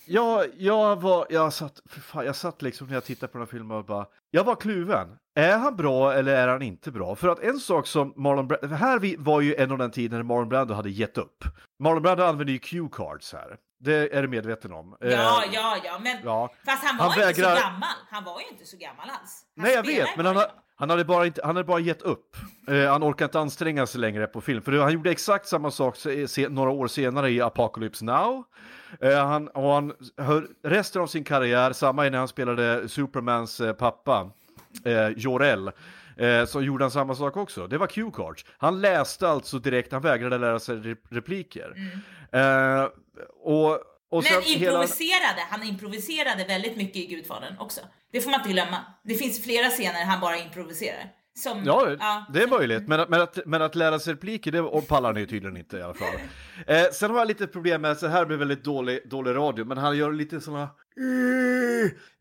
jag, jag var, jag satt, fan, jag satt liksom när jag tittade på den här filmen och bara, jag var kluven. Är han bra eller är han inte bra? För att en sak som Marlon Brando, här var ju en av den tiden när Marlon Brando hade gett upp. Marlon Brando använde ju Q-cards här. Det är du medveten om. Ja, Eh, ja, ja, men ja. fast han var Han inte vägrar- så gammal. Han var ju inte så gammal alls. Han Nej jag vet, men ju han, har, han, hade bara inte, han hade bara gett upp. Eh, han orkar inte anstränga sig längre på film. För han gjorde exakt samma sak se, se, några år senare i Apocalypse Now. Eh, han, och han hör resten av sin karriär, samma när han spelade Supermans eh, pappa, eh, Jor-El. Eh, så gjorde han samma sak också. Det var Q-cards. Han läste alltså direkt, han vägrade lära sig rep- repliker. Eh, och, och Mm. Men sen hela... improviserade, han improviserade väldigt mycket i Gudfadern också. Det får man inte glömma. Det finns flera scener han bara improviserar. Som, Ja, det är möjligt, men, men, att, men att lära sig repliker, det och pallar ju tydligen inte i alla fall. Eh, sen har jag lite problem med, så här blir väldigt dålig, dålig radio, men han gör lite såna...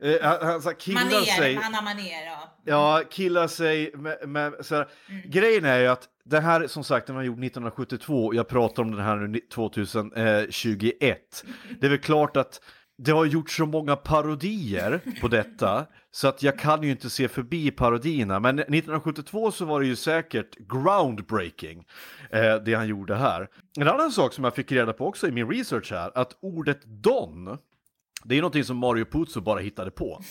Eh, han, han så här killar sig. Maner, han har maner, ja. Ja, killar sig med, med så här. Grejen är ju att det här som sagt den var gjord 1972, jag pratar om den här nu 2021. Det är väl klart att det har gjort så många parodier på detta så att jag kan ju inte se förbi parodierna. Men 1972 så var det ju säkert groundbreaking eh, det han gjorde här. En annan sak som jag fick reda på också i min research här, att ordet Don, det är någonting som Mario Puzo bara hittade på.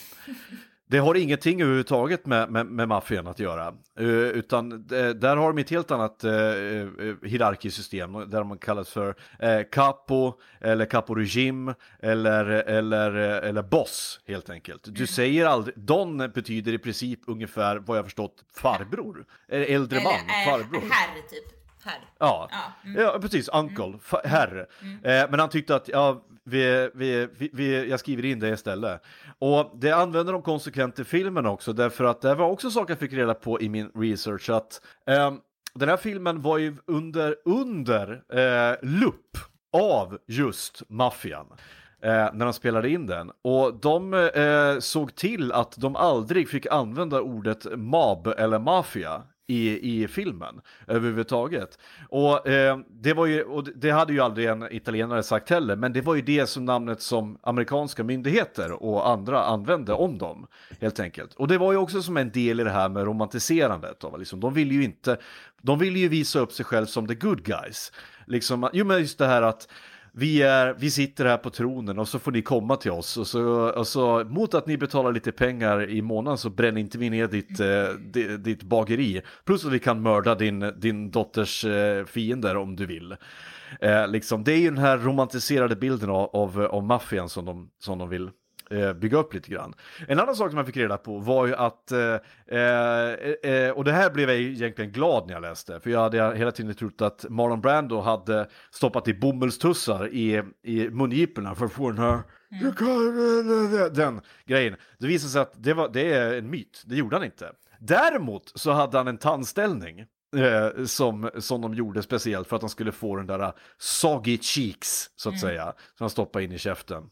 Det har ingenting överhuvudtaget med, med, med maffian att göra. Eh, utan eh, där har de ett helt annat uh, hierarkiskt system där man kallas för eh, capo eller capo regime eller, eller, eh, eller boss helt enkelt. Du säger aldrig, don betyder i princip ungefär vad jag förstått farbror, Eh, äldre man, Eller, eh, farbror. Herr, typ. Herr. Ja, Ja, ja precis, uncle, fa- herre. Eh, men han tyckte att ja, vi, vi, vi, vi, jag skriver in det istället. Och det använder de konsekvent i filmen också, därför att det var också saker jag fick reda på i min research, att eh, den här filmen var ju under, under eh, lupp av just maffian. Eh, när de spelade in den. Och de eh, såg till att de aldrig fick använda ordet mob eller mafia i, i filmen överhuvudtaget. Och, eh, det, var ju, och det hade ju aldrig en italienare sagt heller, men det var ju det som namnet som amerikanska myndigheter och andra använde om dem, helt enkelt. Och det var ju också som en del i det här med romantiserandet. Då, liksom, de ville ju inte, de ville ju visa upp sig själv som the good guys. Liksom, jo men just det här att vi, är, vi sitter här på tronen och så får ni komma till oss och så, och så mot att ni betalar lite pengar i månaden så bränner inte vi ner ditt, eh, ditt bageri. Plus att vi kan mörda din, din dotters eh, fiender om du vill. Eh, liksom, det är ju den här romantiserade bilden av, av, av maffian som de, som de vill eh, bygga upp lite grann. En annan sak som jag fick reda på var ju att, eh, eh, eh, och det här blev jag egentligen glad när jag läste, för jag hade hela tiden trott att Marlon Brando hade stoppat i bomullstussar i, i mungiporna för att få den här den grejen. Det visade sig att det, var, det är en myt, det gjorde han inte. Däremot så hade han en tandställning eh, som, som de gjorde speciellt för att han skulle få den där soggy cheeks, så att säga, som han stoppade in i käften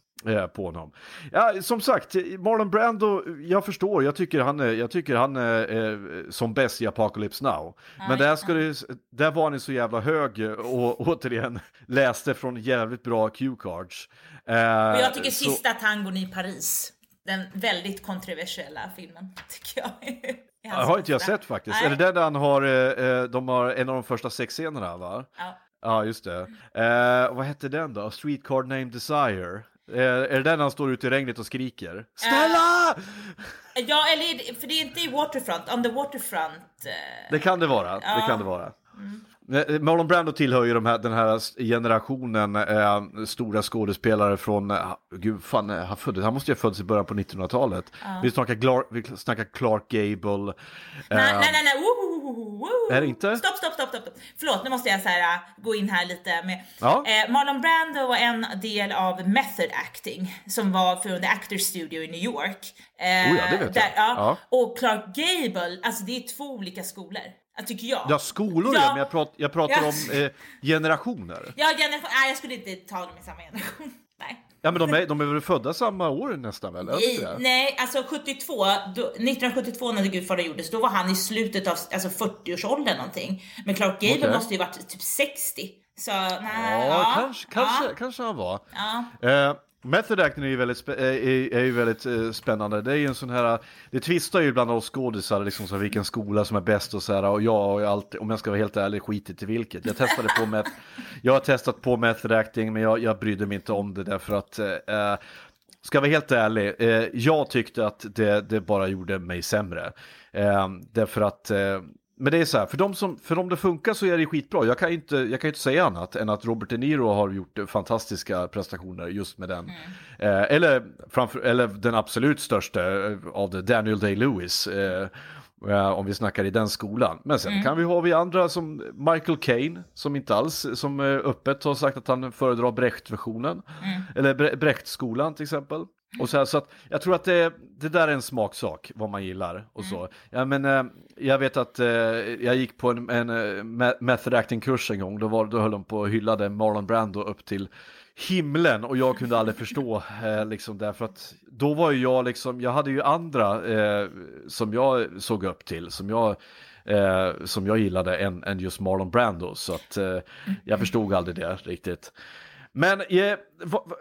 på honom. Ja, som sagt, Marlon Brando, jag förstår, jag tycker han är, jag tycker han är eh, som bäst i Apocalypse Now. Men där, ska det, där var ju så jävla hög och återigen läste från jävligt bra cue-cards. Eh, Och jag tycker så- Sista tangon i Paris, den väldigt kontroversiella filmen, tycker jag. Jag har inte jag sett faktiskt. Nej. Är det där han har, eh, eh, de har en av de första sexscenerna va? Ja. Ja, just det. Eh, vad hette den då? Streetcar Named Desire. Eh, är det den han står ute i regnet och skriker? Snälla! Ja, eller det- för det är inte i Waterfront, On the Waterfront. eh, Det kan det vara, det Ja. kan det vara. Eh, Marlon Brando tillhör ju de här, den här generationen eh, stora skådespelare från, eh, gud fan, eh, han, föddes, han måste ju ha fötts i början på 1900-talet. Vi, snackar Clark, vi snackar Clark Gable. Nej, eh, nej, nej, nej. Woo. Är det inte? Stopp, stopp, stopp, stopp. Förlåt, nu måste jag så här, äh, gå in här lite med. Ja. Eh, Marlon Brando var en del av Method Acting som var för The Actors Studio i New York. Eh, Oh ja, det vet jag. där, ja. Ja. Och Clark Gable, alltså det är två olika skolor, tycker jag. Ja, skolor ja, Ja. men jag, prat, jag pratar Ja. om eh, generationer. Ja, generation, nej, jag skulle inte ta dem i samma generation. Nej. Ja, men de är, de är väl födda samma år nästan väl? Inte Nej, alltså 72, då, 1972 när Gudfadern gjordes, då var han i slutet av alltså 40-årsåldern någonting. Men Clark Gable Okej. måste ju varit typ 60. Så nej, Ja, kanske, kanske, ja. kanske han var. Ja. Eh, Method acting är ju väldigt, spä- är, eh, är, är ju väldigt eh, spännande. Det är ju en sån här, det tvistar ju bland oss skådisar liksom så här, vilken skola som är bäst och så här. Och jag har ju alltid, om jag ska vara helt ärlig, skitit i vilket. Jag testade på med, jag har testat på method acting men jag, jag brydde mig inte om det därför att eh, eh, Ska jag vara helt ärlig, eh, jag tyckte att det, det bara gjorde mig sämre. Eh, därför att, eh, men det är så här, för de som, för om det funkar så är det skitbra. Jag kan ju inte, jag kan ju inte säga annat än att Robert De Niro har gjort fantastiska prestationer just med den. Eh, eller, framför, eller den absolut största eh, av det, Daniel Day-Lewis. Eh, eh, om vi snackar i den skolan. Men sen kan vi ha vi andra som Michael Caine som inte alls, som eh, öppet har sagt att han föredrar Brecht-versionen. Eller Bre- Brecht-skolan till exempel. Och så, här, så att jag tror att det, det där är en smaksak, vad man gillar och så. Ja, men, eh, jag vet att eh, jag gick på en, en eh, me- method acting-kurs en gång, då, var, då höll de på och hyllade Marlon Brando upp till himlen och jag kunde aldrig förstå eh, liksom därför att då var ju jag liksom, jag hade ju andra eh, som jag såg upp till, som jag eh, som jag gillade än, än just Marlon Brando så att eh, jag förstod aldrig det riktigt. Men eh, vad, vad,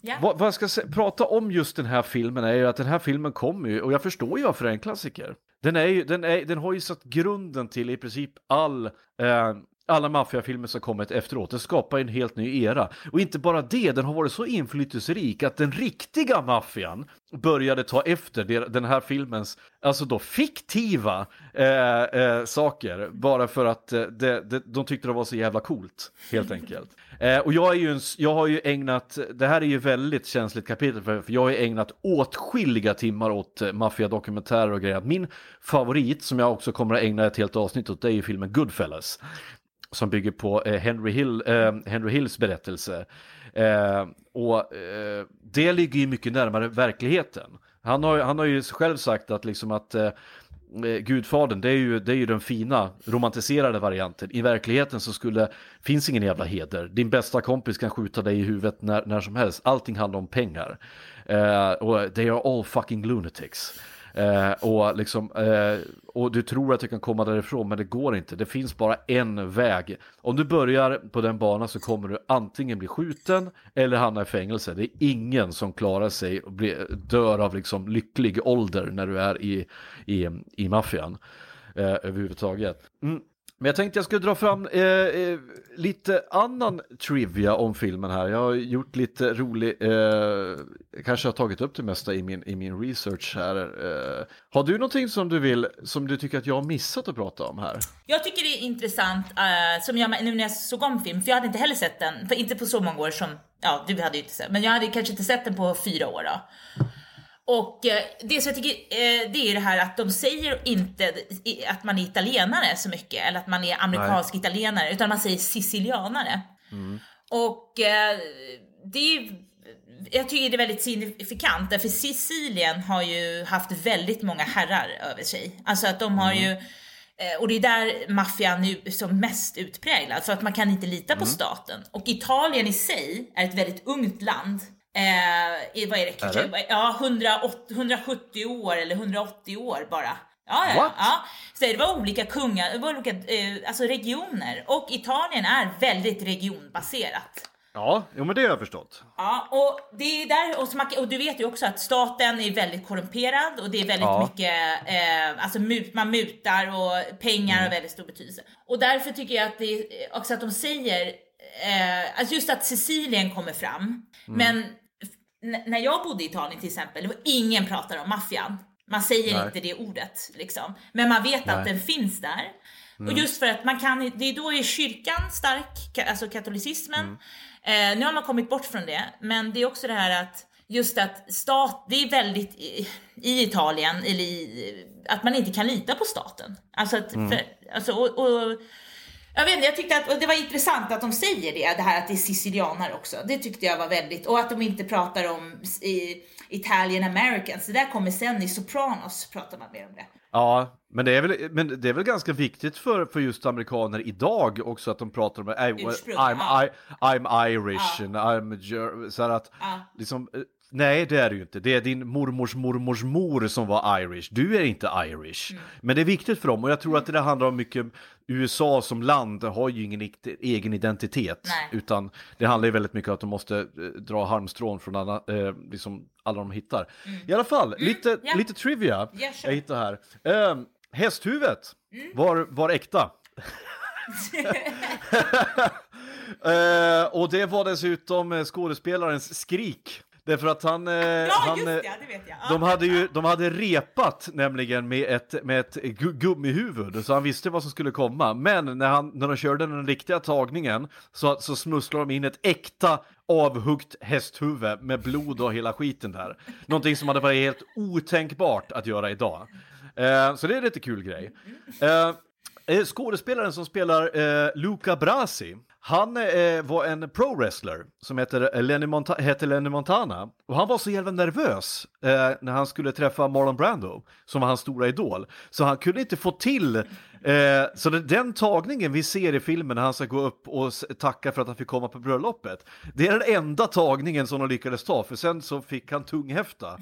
ja. vad, vad jag ska prata om just den här filmen är ju att den här filmen kommer ju, och jag förstår ju varför det är en klassiker. Den, är ju, den, är, den har ju satt grunden till i princip all, eh, alla maffiafilmer som kommit efteråt. Den skapar en helt ny era. Och inte bara det, den har varit så inflytelserik att den riktiga maffian började ta efter den här filmens, alltså då fiktiva eh, eh, saker. Bara för att eh, det, det, de tyckte det var så jävla coolt, helt enkelt. Eh, och jag, är ju en, jag har ju ägnat, det här är ju väldigt känsligt kapitel för, för jag har ju ägnat åtskilliga timmar åt eh, maffiadokumentärer och grejer. Min favorit, som jag också kommer att ägna ett helt avsnitt åt, det är ju filmen Goodfellas. Som bygger på eh, Henry, Hill, eh, Henry Hills berättelse. Eh, och eh, det ligger ju mycket närmare verkligheten. Han har, han har ju själv sagt att liksom att eh, eh, Gudfadern, det är, ju, det är ju den fina romantiserade varianten. I verkligheten så skulle, finns ingen jävla heder. Din bästa kompis kan skjuta dig i huvudet när, när som helst. Allting handlar om pengar. Eh, och they are all fucking lunatics. Eh, och, liksom, eh, och du tror att du kan komma därifrån men det går inte. Det finns bara en väg. Om du börjar på den banan så kommer du antingen bli skjuten eller hamna i fängelse. Det är ingen som klarar sig och blir, dör av liksom lycklig ålder när du är i, i, i maffian. Eh, överhuvudtaget. Mm. Men jag tänkte jag skulle dra fram eh, eh, lite annan trivia om filmen här. Jag har gjort lite rolig, eh, kanske har tagit upp det mesta i min, i min research här. Eh, har du någonting som du vill, som du tycker att jag har missat att prata om här? Jag tycker det är intressant, eh, som jag, nu när jag såg om film, för jag hade inte heller sett den, för inte på så många år som, ja du hade ju inte sett, men jag hade kanske inte sett den på fyra år då. Och eh, det som jag tycker, eh, det är det här att de säger inte att man är italienare så mycket, eller att man är amerikansk Nej. italienare, utan man säger sicilianare. Mm. Och eh, det är, jag tycker det är väldigt signifikant, därför Sicilien har ju haft väldigt många herrar över sig. Alltså att de har mm. ju och det är där maffian är som mest utpräglad, för att man kan inte lita på mm. staten. Och Italien i sig är ett väldigt ungt land Eh, vad är det? Kanske, är det? Ja, 180, 170 år eller 180 år bara. Ja, ja, ja. Så det var olika kungar, det var olika eh, alltså regioner. Och Italien är väldigt regionbaserat. Ja, jo men det har jag förstått. Ja, och det är där, och, man, och du vet ju också att staten är väldigt korrumperad och det är väldigt ja. mycket, eh, alltså mut, man mutar och pengar mm. har väldigt stor betydelse. Och därför tycker jag att det också att de säger, eh, alltså just att Sicilien kommer fram, mm. men när jag bodde i Italien till exempel, det var ingen pratade om maffian. Man säger Nej. inte det ordet liksom. Men man vet Nej. att den finns där. Mm. Och just för att man kan, det är då är kyrkan stark, alltså katolicismen. Mm. Eh, nu har man kommit bort från det, men det är också det här att just att stat, det är väldigt i, i Italien, eller i, att man inte kan lita på staten. Alltså att, mm. för, alltså, och, och jag vet inte, jag tyckte att det var intressant att de säger det, det här att det är sicilianer också. Det tyckte jag var väldigt, och att de inte pratar om i, Italian Americans. Det där kommer sen i Sopranos, pratar man mer om det. Ja, men det är väl, men det är väl ganska viktigt för, för just amerikaner idag också att de pratar om I'm, I'm, ja. I, I'm Irish ja. and I'm så att ja. liksom eh, Nej, det är du ju inte. Det är din mormors mormors mor som var Irish. Du är inte Irish. Mm. Men det är viktigt för dem och jag tror att det handlar om mycket USA som land har ju ingen egen identitet. Nej. Utan det handlar ju väldigt mycket om att de måste eh, dra harmstrån från alla, eh, liksom alla de hittar. Mm. I alla fall, mm. lite, yeah. lite trivia yeah, sure. jag hittar här. Eh, hästhuvudet mm. var, var äkta. eh, och det var dessutom skådespelarens skrik Därför att han... Eh, ja, han, just det, det vet jag. De hade ju de hade repat nämligen med ett, med ett gummihuvud, så han visste vad som skulle komma. Men när, han, när de körde den riktiga tagningen så, så smusslade de in ett äkta avhuggt hästhuvud med blod och hela skiten där. Någonting som hade varit helt otänkbart att göra idag. Eh, så det är lite kul grej. Eh, eh skådespelaren som spelar eh, Luca Brasi, han eh, var en pro-wrestler som heter eh, Lenny, Monta heter Lenny Montana och han var så jävla nervös eh, när han skulle träffa Marlon Brando som var hans stora idol. Så han kunde inte få till Eh, så den tagningen vi ser i filmen när han ska gå upp och tacka för att han fick komma på bröllopet, det är den enda tagningen som de lyckades ta, för sen så fick han tunghäfta.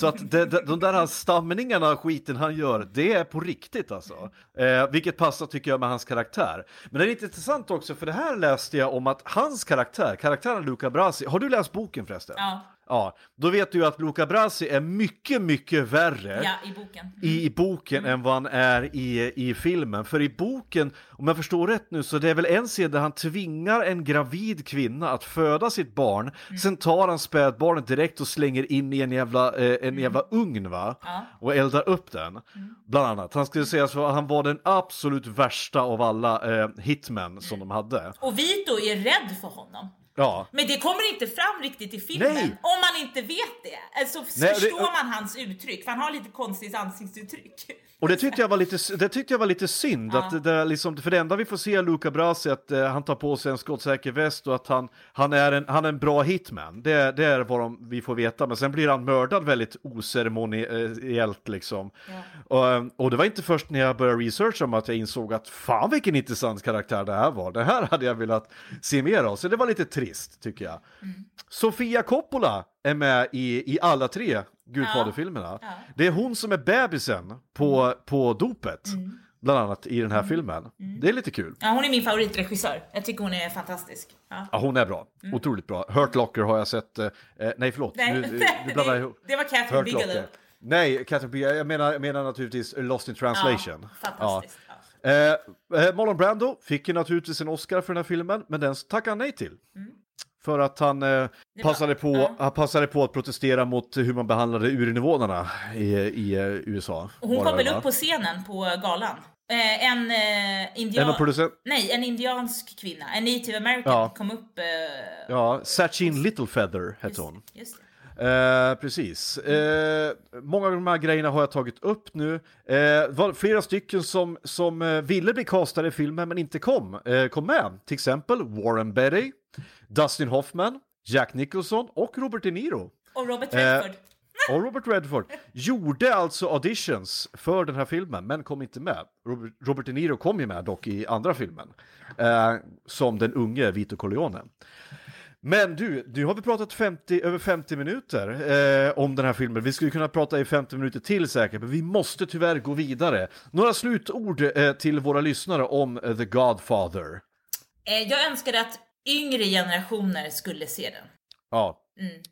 Så att de, de, de där stamningarna och skiten han gör, det är på riktigt alltså. Eh, vilket passar tycker jag med hans karaktär. Men det är lite intressant också, för det här läste jag om att hans karaktär, karaktären Luca Brasi, har du läst boken förresten? Ja. Ja, då vet du ju att Luca Brasi är mycket, mycket värre ja, i boken, i, boken mm. än vad han är i, i filmen. För i boken, om jag förstår rätt nu, så det är väl en scen där han tvingar en gravid kvinna att föda sitt barn, mm. sen tar han spädbarnet direkt och slänger in i en jävla, eh, en mm. jävla ugn va? Ja. Och eldar upp den, mm. bland annat. Han skulle säga så han var den absolut värsta av alla eh, hitmen som de hade. Och Vito är rädd för honom. Ja. Men det kommer inte fram riktigt i filmen Nej. om man inte vet det. Alltså Nej, förstår det, man hans uttryck, för han har lite konstigt ansiktsuttryck. Och det tyckte jag var lite, det tyckte jag var lite synd, ja. att det, liksom, för det enda vi får se Luca Brasi att eh, han tar på sig en skottsäker väst och att han, han, är, en, han är en bra hitman. Det, det är vad de, vi får veta, men sen blir han mördad väldigt oceremoniellt liksom. Ja. Och, och, det var inte först när jag började researcha om att jag insåg att fan vilken intressant karaktär det här var. Det här hade jag velat se mer av, så det var lite trist tycker jag. Mm. Sofia Coppola är med i, i alla tre Gudfaderfilmerna. Ja. Det är hon som är bebisen på, mm. på dopet. Mm. Bland annat i den här mm. filmen. Mm. Det är lite kul. Ja, hon är min favoritregissör. Jag tycker hon är fantastisk. Ja, ja hon är bra. Mm. Otroligt bra. Hurt Locker har jag sett. Eh, nej, förlåt. Nej, nu, nu blandar jag ihop. Det var Catherine Bigelow. Nej, Catherine Bigelow. Jag menar, jag menar naturligtvis Lost in translation. Ja, fantastiskt. Ja. Eh, eh, Marlon Brando fick ju naturligtvis en Oscar för den här filmen, men den tackade han nej till. För att han, eh, passade, på, Ja. han passade på att protestera mot hur man behandlade urinvånarna i, i eh, USA. Och hon kom väl upp på scenen på galan? Eh, en eh, indian... En. Nej, en indiansk kvinna, en native american, Ja. kom upp... Eh, Ja, Sachin Littlefeather hette hon. Just. Eh, precis. Eh, många av de här grejerna har jag tagit upp nu. Eh, det var flera stycken som, som eh, ville bli castade i filmen men inte kom, eh, kom med. Till exempel Warren Beatty, Dustin Hoffman, Jack Nicholson och Robert De Niro. Och Robert Eh, Redford. Och Robert Redford gjorde alltså auditions för den här filmen, men kom inte med. Robert, Robert De Niro kom ju med dock i andra filmen, eh, som den unge Vito Corleone. Men du, nu har vi pratat 50, över 50 minuter eh, om den här filmen. Vi skulle kunna prata i 50 minuter till säkert, men vi måste tyvärr gå vidare. Några slutord eh, till våra lyssnare om eh, The Godfather. Eh, jag önskade att yngre generationer skulle se den. Ja,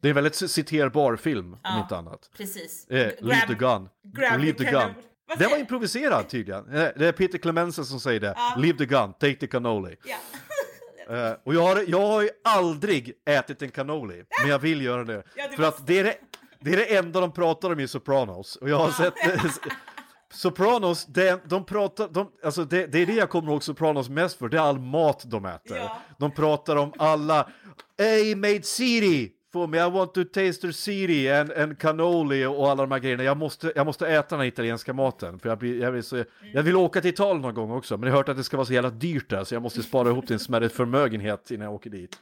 det är en väldigt citerbar film, om Ja. inte annat. Precis. Eh, leave the gun. grab leave the gun. Den var improviserad tydligen. Eh, Det är Peter Clemenza som säger det. Leave the gun, take the cannoli. Ja. Eh, och jag har, jag har ju aldrig ätit en cannoli, men jag vill göra det. Ja, för att det är det, det är det enda de pratar om i Sopranos. Och jag har sett... Sopranos, de, de pratar, de, alltså det, det är det jag kommer ihåg Sopranos mest för, det är all mat de äter. Ja. De pratar om alla, Hey made city for me, I want to taste their city and, and cannoli och alla de här grejerna. Jag måste, jag måste äta den här italienska maten, för jag, blir, jag, blir så, jag vill åka till Italien någon gång också, men jag har hört att det ska vara så jävla dyrt där, så jag måste spara ihop till en smärre förmögenhet innan jag åker dit.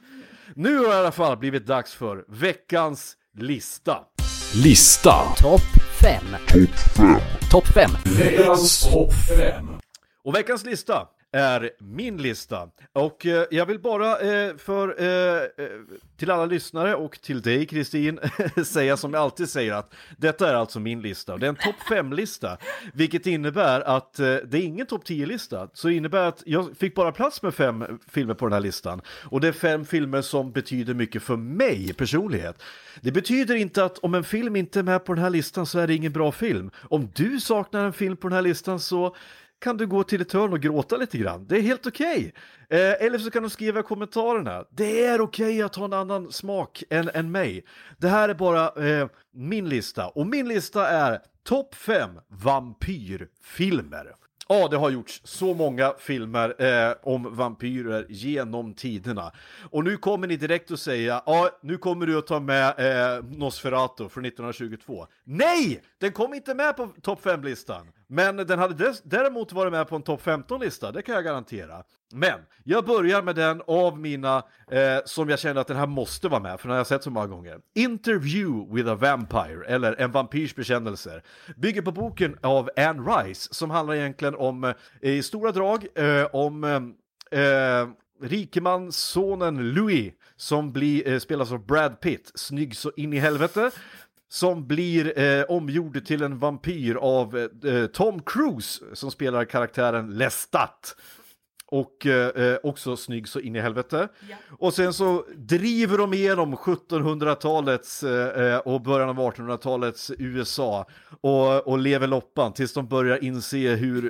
Nu har det i alla fall blivit dags för veckans lista. Lista. Topp 5. Topp 5. Veckans topp 5. Och veckans lista är min lista. Och eh, jag vill bara eh, för eh, eh till alla lyssnare och till dig Kristin säga som jag alltid säger att detta är alltså min lista. Det är en topp 5-lista, vilket innebär att eh, det är ingen topp 10-lista. Så det innebär att jag fick bara plats med fem filmer på den här listan. Och det är fem filmer som betyder mycket för mig personlighet. Det betyder inte att om en film inte är med på den här listan så är det ingen bra film. Om du saknar en film på den här listan så kan du gå till ett hörn och gråta lite grann. Det är helt okej. Eh, eller så kan du skriva i kommentarerna. Det är okej att ha en annan smak än, än mig. Det här är bara eh, min lista. Och min lista är topp 5 vampyrfilmer. Ja, det har gjorts så många filmer eh, om vampyrer genom tiderna. Och nu kommer ni direkt att säga, ja, nu kommer du att ta med eh, Nosferatu från 1922. Nej! Den kom inte med på topp 5-listan. Men den hade däremot varit med på en topp 15-lista, det kan jag garantera. Men jag börjar med den av mina eh, som jag känner att den här måste vara med, för den har jag sett så många gånger. Interview with a Vampire, eller En vampyrs bekännelse. Bygger på boken av Anne Rice, som handlar egentligen om, eh, i stora drag, eh, om eh, eh, rikemanssonen Louis, som blir, eh, spelas av Brad Pitt, snygg så in i helvete som blir eh, omgjord till en vampyr av eh, eh Tom Cruise som spelar karaktären Lestat. Och eh, eh, också snygg så in i helvete. Ja. Och sen så driver de igenom 1700-talets eh, eh, och början av 1800-talets USA och, och lever loppan tills de börjar inse hur,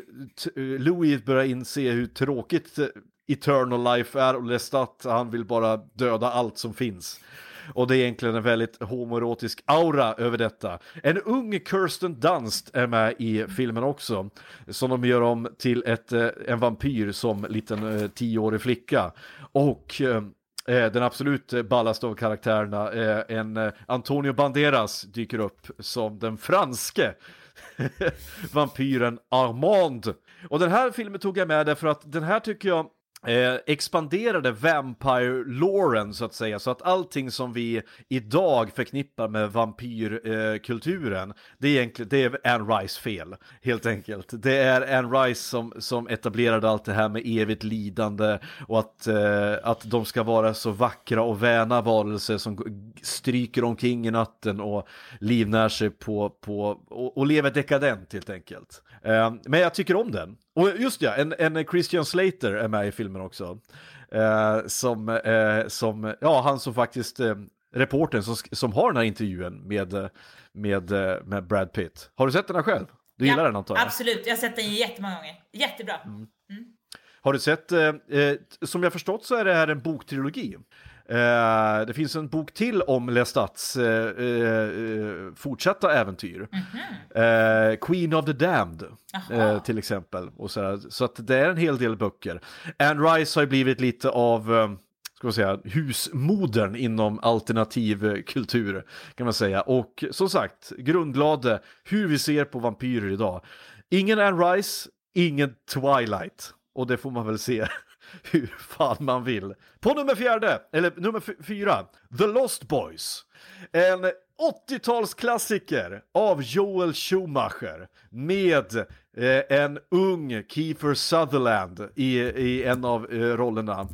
eh, Louis börjar inse hur tråkigt Eternal Life är och Lestat, han vill bara döda allt som finns. Och det är egentligen en väldigt homoerotisk aura över detta. En ung Kirsten Dunst är med i filmen också, som de gör om till ett, eh, en vampyr som liten eh, tioårig flicka. Och eh, den absolut ballaste av karaktärerna, en Antonio Banderas dyker upp som den franske vampyren Armand. Och den här filmen tog jag med därför att den här tycker jag eh, expanderade Vampire-loren så att säga, så att allting som vi idag förknippar med vampyrkulturen, eh, det är egentligen det är Anne Rice fel, helt enkelt. Det är Anne Rice som, som etablerade allt det här med evigt lidande och att, eh, att de ska vara så vackra och väna varelser som stryker omkring i natten och livnär sig på, på och, och lever dekadent helt enkelt. Eh, men jag tycker om den. Och just ja, en, en Christian Slater är med i filmen också. Eh, som, eh, som, ja, han som faktiskt, eh, reportern som, som har den här intervjun med, eh, med, eh, med Brad Pitt. Har du sett den här själv? Du gillar den antar jag? Absolut, jag har sett den jättemånga gånger. Jättebra. Mm. Har du sett, eh, eh, som jag förstått så är det här en boktrilogi. Eh, det finns en bok till om Lestats eh, eh, fortsatta äventyr. Eh, Queen of the Damned till exempel. Och så, så att det är en hel del böcker. Anne Rice har ju blivit lite av ska man säga, husmodern inom alternativ kultur kan man säga. Och som sagt, grundlade hur vi ser på vampyrer idag. Ingen Anne Rice, ingen Twilight. Och det får man väl se hur fan man vill. På nummer fjärde, eller nummer fyra, The Lost Boys. En 80-talsklassiker av Joel Schumacher med eh, en ung Kiefer Sutherland i, i en av eh, rollerna.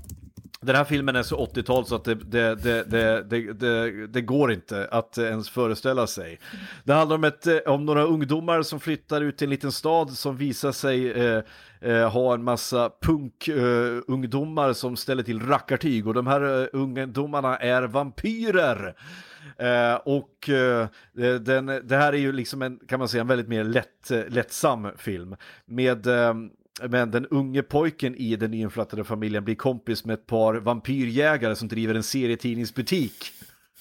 Den här filmen är så 80-tal så att det, det, det, det, det, det, det går inte att ens föreställa sig. Det handlar om, ett, eh, om några ungdomar som flyttar ut till en liten stad som visar sig eh, eh, ha en massa punkungdomar eh, som ställer till rackartyg och de här eh, ungdomarna är vampyrer. Eh, och eh, eh, den, det här är ju liksom en, kan man säga, en väldigt mer lätt, eh, lättsam film med eh, men den unge pojken i den nyinflyttade familjen blir kompis med ett par vampyrjägare som driver en serietidningsbutik.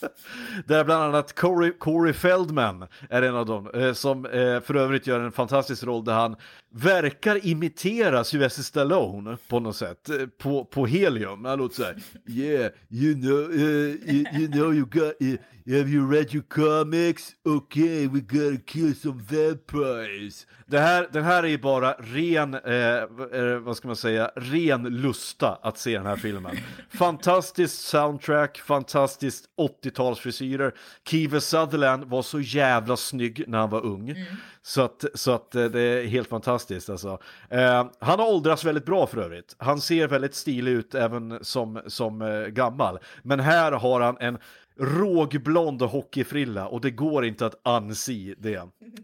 Där bland annat Corey, Corey Feldman är en av dem, eh, som eh, för övrigt gör en fantastisk roll där han verkar imitera Sylvester Stallone på något sätt, eh, på, på helium. Han låter såhär, yeah, you know, uh, you, you know you got, uh, have you read your comics? Okay, we gotta kill some vampires. Det här, den här är ju bara ren, eh, vad ska man säga, ren lusta att se den här filmen. Fantastiskt soundtrack, fantastiskt 80-talsfrisyrer. Kiefer Sutherland var så jävla snygg när han var ung. Så att, så att det är helt fantastiskt alltså. Eh, han har åldrats väldigt bra för övrigt. Han ser väldigt stilig ut även som, som eh, gammal. Men här har han en rågblond hockeyfrilla och det går inte att anse det.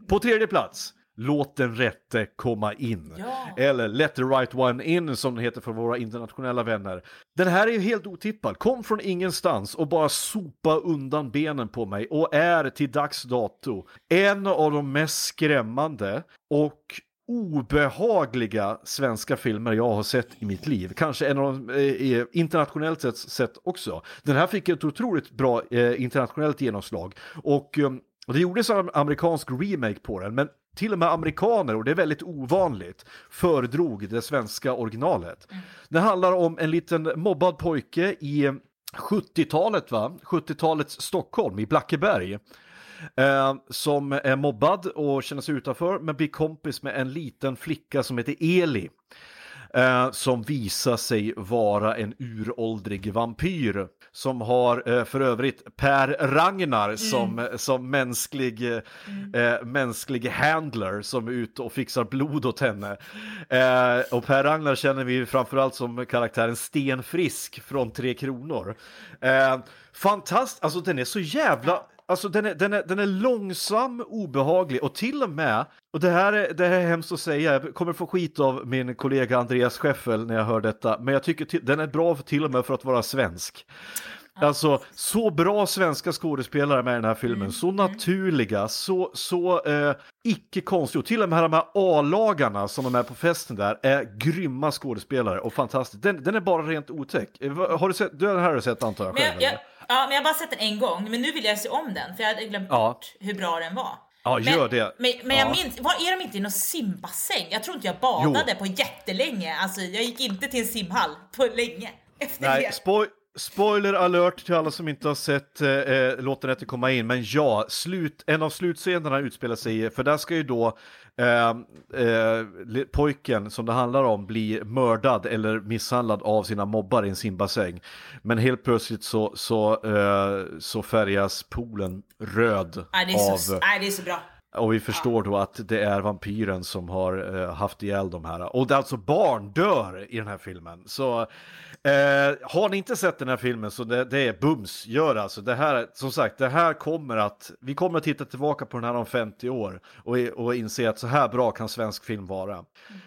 På tredje plats, Låt den rätte komma in. Ja. Eller Let the right one in som den heter för våra internationella vänner. Den här är ju helt otippad, kom från ingenstans och bara sopa undan benen på mig och är till dags dato en av de mest skrämmande och obehagliga svenska filmer jag har sett i mitt liv. Kanske en av de eh, internationellt sett, sett också. Den här fick ett otroligt bra eh, internationellt genomslag och, eh, och det gjordes en amerikansk remake på den, men till och med amerikaner, och det är väldigt ovanligt, föredrog det svenska originalet. Det handlar om en liten mobbad pojke i 70-talet, va? 70-talets Stockholm, i Blackeberg. Eh, som är mobbad och känner sig utanför men blir kompis med en liten flicka som heter Eli. Eh, som visar sig vara en uråldrig vampyr som har eh, för övrigt Per Ragnar som, som mänsklig, eh, mänsklig handler som är ute och fixar blod åt henne. Eh, och Per Ragnar känner vi framförallt som karaktären Stenfrisk från Tre Kronor. Eh, Fantastiskt, alltså den är så jävla Alltså den är, den, är, den är långsam, obehaglig och till och med, och det här, är, det här är hemskt att säga, jag kommer få skit av min kollega Andreas Scheffel när jag hör detta, men jag tycker till, den är bra för, till och med för att vara svensk. Alltså så bra svenska skådespelare med i den här filmen, så naturliga, så, så eh, icke konstiga. Och till och med de här A-lagarna som de är på festen där är grymma skådespelare och fantastiskt. Den, den är bara rent otäck. Eh, Har du sett, du, den här har du sett antar jag Men själv? jag, jag? Ja, men jag har bara sett den en gång, men nu vill jag se om den för jag hade glömt Ja. bort hur bra den var. Ja, men, gör det. Men, men jag Ja. minns, var, är de inte i någon simbassäng? Jag tror inte jag badade på jättelänge. Alltså jag gick inte till en simhall på länge efter Nej, det. spoil spoiler alert till alla som inte har sett eh, eh, Låt den komma in. Men ja, slut, en av slutscenerna utspelar sig för där ska ju då eh, eh, li- pojken som det handlar om bli mördad eller misshandlad av sina mobbar i en simbassäng. Men helt plötsligt så, så, eh, så färgas poolen röd Nej, det är av... så, nej, det är så bra. Och vi förstår då att det är vampyren som har eh, haft ihjäl de här. Och det är alltså barn dör i den här filmen. Så eh, har ni inte sett den här filmen så det, det är bums, gör alltså. Det här, som sagt, det här kommer att, vi kommer att titta tillbaka på den här om 50 år och, och inse att så här bra kan svensk film vara.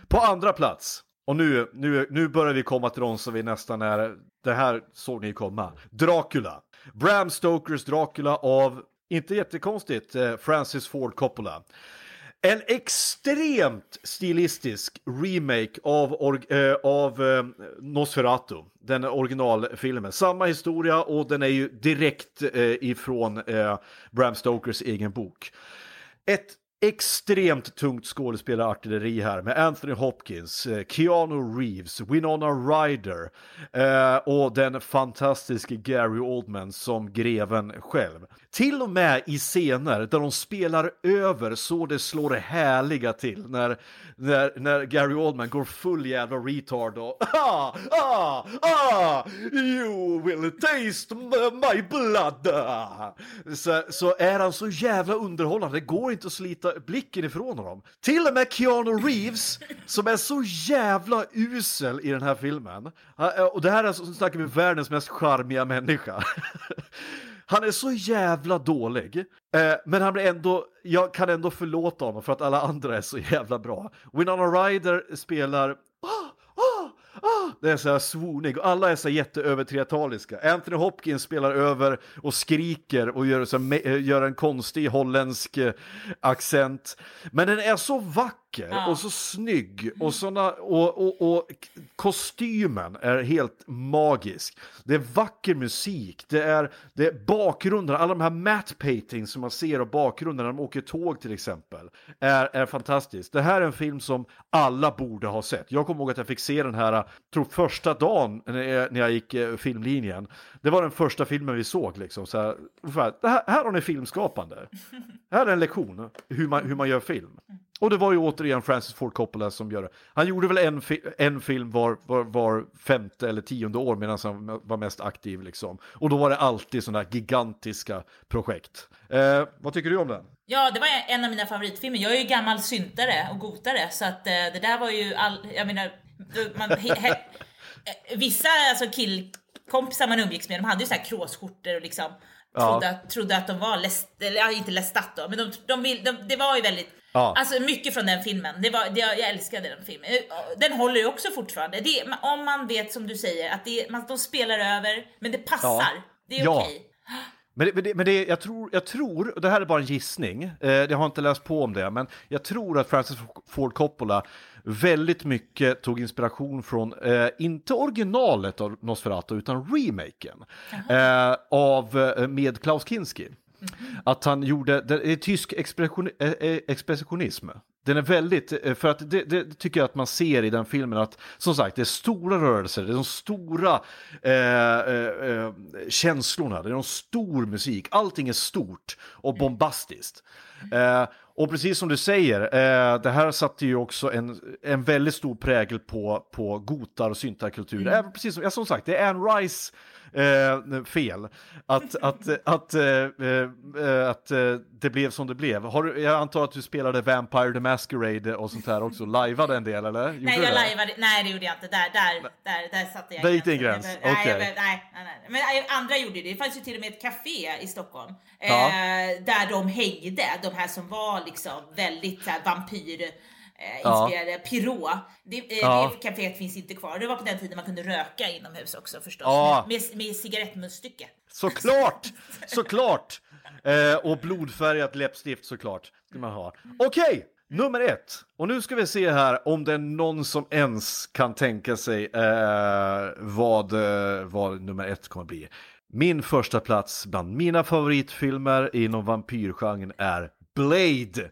På andra plats, och nu, nu, nu börjar vi komma till de som vi nästan är, det här såg ni komma, Dracula. Bram Stokers Dracula av inte jättekonstigt, eh, Francis Ford Coppola. En extremt stilistisk remake av, org- eh, av eh, Nosferatu, den originalfilmen. Samma historia och den är ju direkt eh, ifrån eh, Bram Stokers egen bok. Ett extremt tungt skådespelarartilleri här med Anthony Hopkins, eh, Keanu Reeves, Winona Ryder eh, och den fantastiske Gary Oldman som greven själv. Till och med i scener där de spelar över så det slår det härliga till när, när, när Gary Oldman går full jävla retard och ah, ah, ah, you will taste my blood. Så, så är han så jävla underhållande, det går inte att slita Alltså, blicken ifrån honom. Till och med Keanu Reeves, som är så jävla usel i den här filmen. Eh, och det här är, så snackar vi världens mest charmiga människa. Han är så jävla dålig, eh, men han blir ändå, jag kan ändå förlåta honom för att alla andra är så jävla bra. Winona Ryder spelar. Det är så här svonig och alla är så här jätteövertriataliska. Anthony Hopkins spelar över och skriker och gör, så här, eh, gör en konstig holländsk eh, accent. Men den är så vacker och så snygg och, såna, och, och, och kostymen är helt magisk. Det är vacker musik, det är, det är bakgrunden, alla de här matte paintings som man ser av bakgrunden när de åker tåg till exempel, är, är fantastiskt. Det här är en film som alla borde ha sett. Jag kommer ihåg att jag fick se den här, tror första dagen när jag, när jag gick eh, filmlinjen. Det var den första filmen vi såg liksom. Så här, ungefär, här, här har ni filmskapande. Här är en lektion hur man, hur man gör film. Och det var ju återigen Francis Ford Coppola som gör det. Han gjorde väl en, fi en film var, var, var femte eller tionde år medan han var mest aktiv liksom. Och då var det alltid sådana här gigantiska projekt. Eh, vad tycker du om den? Ja, det var en av mina favoritfilmer. Jag är ju gammal syntare och gotare så att eh, det där var ju all, jag menar, man, he, he, eh, vissa alltså killkompisar man umgicks med, de hade ju så här kråsskjortor och liksom Ja. trodde, att, trodde att de var läst, eller inte lästat då, men de, de, vill, de, det var ju väldigt, Ja. alltså mycket från den filmen. Det var, det, jag älskade den filmen. Eh, Den håller ju också fortfarande. Det, om man vet som du säger att det, man, de spelar över, men det passar. Ja. Det är Ja. okej. Men, det, men, det, men det, jag, tror, jag tror, och det här är bara en gissning, eh, jag har inte läst på om det, men jag tror att Francis Ford Coppola väldigt mycket tog inspiration från, eh, inte originalet av Nosferatu, utan remaken eh, av, eh, med Klaus Kinski. Att han gjorde, det är tysk expression, eh, eh, expressionism. Den är väldigt, eh, för att det, det tycker jag att man ser i den filmen att som sagt det är stora rörelser, det är de stora eh, eh, känslorna, det är de stor musik, allting är stort och bombastiskt. Eh, och precis som du säger, det här satte ju också en, en väldigt stor prägel på, på gotar och syntarkultur. Även precis som, ja, som sagt, det är Anne Rice eh, fel att, att, att, eh, eh, att eh, det blev som det blev. Har du, jag antar att du spelade Vampire the Masquerade och sånt här också, lajvade en del eller? Gjorde Nej, jag lajvade, nej det gjorde jag inte. Där, där, där, där satte jag Där gick gränsen. gräns. Nej, jag- Okej. nej, nej, nej. Men nej, andra gjorde det. Det fanns ju till och med ett café i Stockholm Ja. eh, där de hängde, de här som var liksom väldigt så här, vampyr eh, Ja. inspirerade, Pirot. Det, eh, Ja. det caféet finns inte kvar. Det var på den tiden man kunde röka inomhus också förstås. Ja. Med, med cigarettmunstycke. Såklart! Såklart! Eh, och blodfärgat läppstift såklart. Ska man ha. Okej, nummer ett. Och nu ska vi se här om det är någon som ens kan tänka sig eh, vad, eh, vad nummer ett kommer bli. Min första plats bland mina favoritfilmer inom vampyrgenren är Blade.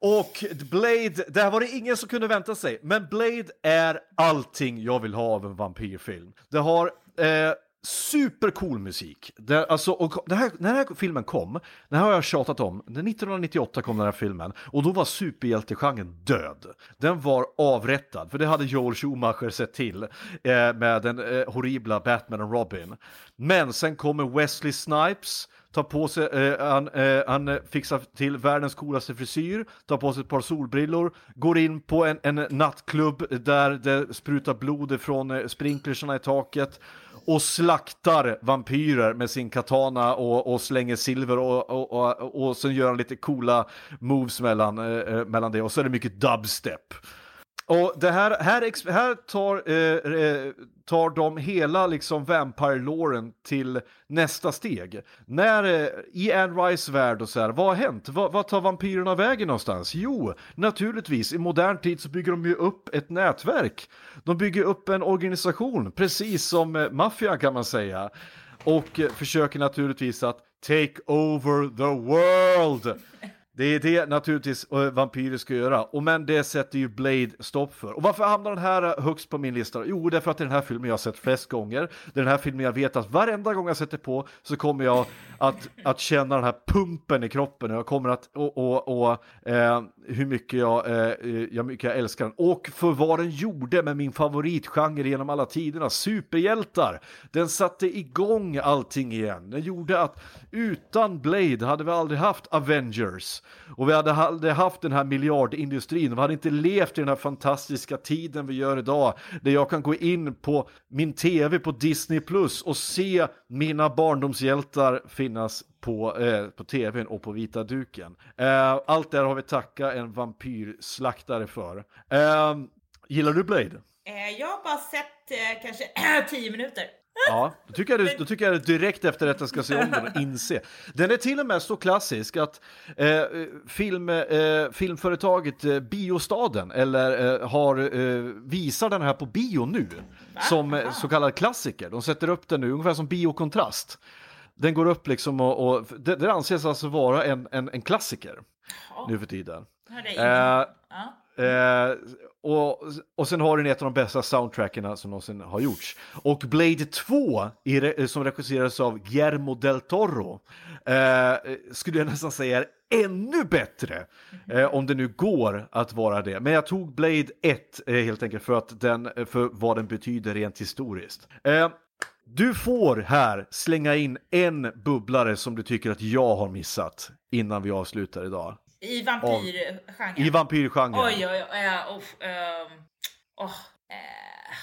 Och Blade, det här var det ingen som kunde vänta sig. Men Blade är allting jag vill ha av en vampyrfilm. Det har eh, supercool musik. Det, alltså, och det här, när den här filmen kom, den här har jag tjatat om, 1998 kom den här filmen och då var superhjältegenren död. Den var avrättad, för det hade Joel Schumacher sett till eh, med den eh, horribla Batman och Robin. Men sen kommer Wesley Snipes, tar på sig, eh, han, eh, han fixar till världens coolaste frisyr, tar på sig ett par solbrillor, går in på en, en nattklubb där det sprutar blod från eh, sprinklersarna i taket och slaktar vampyrer med sin katana och, och slänger silver och, och, och, och sen gör han lite coola moves mellan, eh, eh mellan det och så är det mycket dubstep. Och det här, här, här tar, eh, eh, tar de hela liksom Vampire-låren till nästa steg. När eh, i Anne Rice värld och så här, vad har hänt? Va, vad tar vampyrerna vägen någonstans? Jo, naturligtvis, i modern tid så bygger de ju upp ett nätverk. De bygger upp en organisation, precis som eh, maffian kan man säga. Och eh, försöker naturligtvis att take over the world. Det är det naturligtvis eh, vampyrer ska göra, och men det sätter ju Blade stopp för. Och varför hamnar den här eh, högst på min lista? Jo, det är för att det är den här filmen jag har sett flest gånger. Det är den här filmen jag vet att varenda gång jag sätter på så kommer jag att, att känna den här pumpen i kroppen. och Jag kommer att, och, och, och eh, hur mycket jag, eh, eh, jag, mycket jag älskar den. Och för vad den gjorde med min favoritgenre genom alla tiderna, superhjältar. Den satte igång allting igen. Den gjorde att utan Blade hade vi aldrig haft Avengers. Och vi hade haft den här miljardindustrin. Vi hade inte levt i den här fantastiska tiden vi gör idag. Där jag kan gå in på min tv på Disney Plus och se mina barndomshjältar finnas på, eh, på tvn och på vita duken. Eh, allt det här har vi tacka en vampyrslaktare för. Eh, gillar du Blade? Eh, jag har bara sett eh, kanske tio minuter. Ja, då tycker, jag, du- då tycker jag direkt efter detta ska se om den och inse. Den är till och med så klassisk att eh, film, eh, filmföretaget eh, Biostaden eller eh, har, eh, visar den här på bio nu som eh, så kallad klassiker. De sätter upp den nu, ungefär som biokontrast. Den går upp liksom och, och det, det anses alltså vara en, en, en klassiker nu för tiden. Ja. Eh, och, och sen har den ett av de bästa soundtrackerna som någonsin har gjorts. Och Blade 2, i, som regisseras av Guillermo del Toro, eh, skulle jag nästan säga är ännu bättre. Eh, om det nu går att vara det. Men jag tog Blade 1 eh, helt enkelt för, att den, eh, för vad den betyder rent historiskt. Eh, du får här slänga in en bubblare som du tycker att jag har missat innan vi avslutar idag. I vampyrgenren. I vampyrgenren. Oj, oj, oj. Uh, ehm, oh, eh,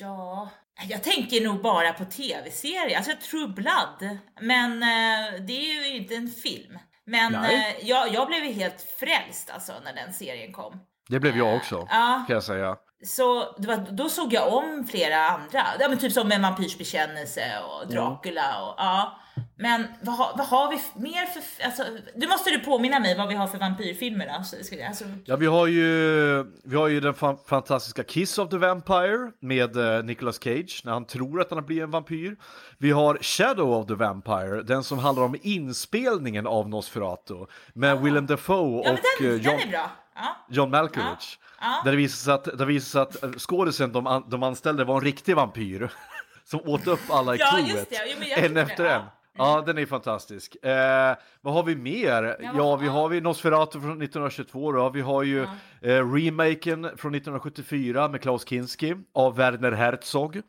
ja, jag tänker nog bara på tv-serier. Alltså True Blood. Men eh, det är ju inte en film. Men jag, jag blev helt frälst alltså när den serien kom. Det blev jag också, kan jag säga. Så var, då såg jag om flera andra. Ja, men typ som En vampyrs bekännelse och Dracula och ja. Men vad, har- vad har vi mer för... Alltså, du måste du påminna mig vad vi har för vampyrfilmer då. Så, ska- alltså, Ja, vi har ju, vi har ju den fan, fantastiska Kiss of the Vampire med eh, Nicolas Cage när han tror att han blir en vampyr. Vi har Shadow of the Vampire, den som handlar om inspelningen av Nosferatu med Willem Dafoe ja, och den, eh, den John, bra. Ja. John Malkovich. Ja. Där det visar sig att, visar sig att eh, skådisen de, an, de anställde var en riktig vampyr som åt upp alla i Ja, jag en efter en. Ja. Ja, den är fantastisk. Eh, vad har vi mer? Ja, vad- vi har vi Nosferatu från 1922 då. Vi har ju eh, remaken från 1974 med Klaus Kinski av Werner Herzog.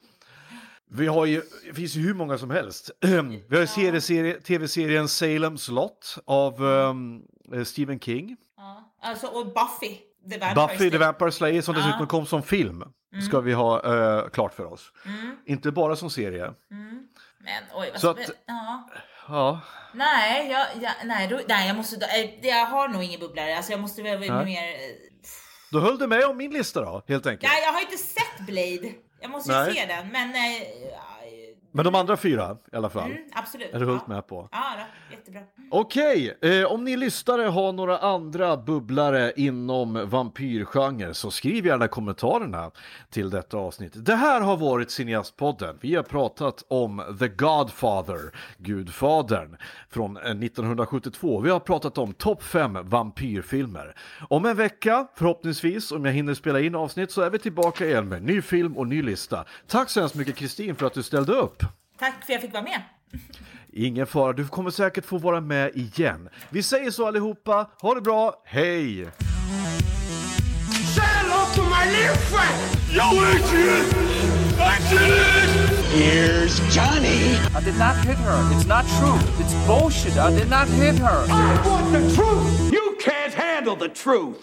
Vi har ju, det finns ju hur många som helst. Vi har ju tv-serien Salem's Lot av um, Stephen King. Ja. Alltså, och Buffy. The Vampire Buffy the. Vampire Slayer som dessutom kom som film. Ska vi ha eh, klart för oss. Inte bara som serie. Men oj, vad Så att- ja. Ja, Nej, jag, jag, nej, då, nej, jag måste... eh, Jag har nog ingen bubblare. Alltså, jag måste väl Nej. mer... eh, då höll du med om min lista då, helt enkelt. Nej, jag har inte sett Blade. Jag måste ju Nej. se den, men... eh, ja, Men de andra fyra i alla fall. Mm, absolut. Är du fullt ja. med på? Ja, då, jättebra. Okej, eh, om ni lyssnare har några andra bubblare inom vampyrgenre så skriv gärna kommentarerna till detta avsnitt. Det här har varit Cineastpodden. Vi har pratat om The Godfather, Gudfadern, från eh, 1972. Vi har pratat om topp 5 vampyrfilmer. Om en vecka, förhoppningsvis, om jag hinner spela in avsnitt, så är vi tillbaka igen med ny film och ny lista. Tack så hemskt mycket Kristin för att du ställde upp. Tack för att jag fick vara med. Ingen fara, du kommer säkert få vara med igen. Vi säger så allihopa, ha det bra, hej! Here's Johnny. I did not hit her. It's not true. It's bullshit. I did not hit her. I want the truth! You can't handle the truth!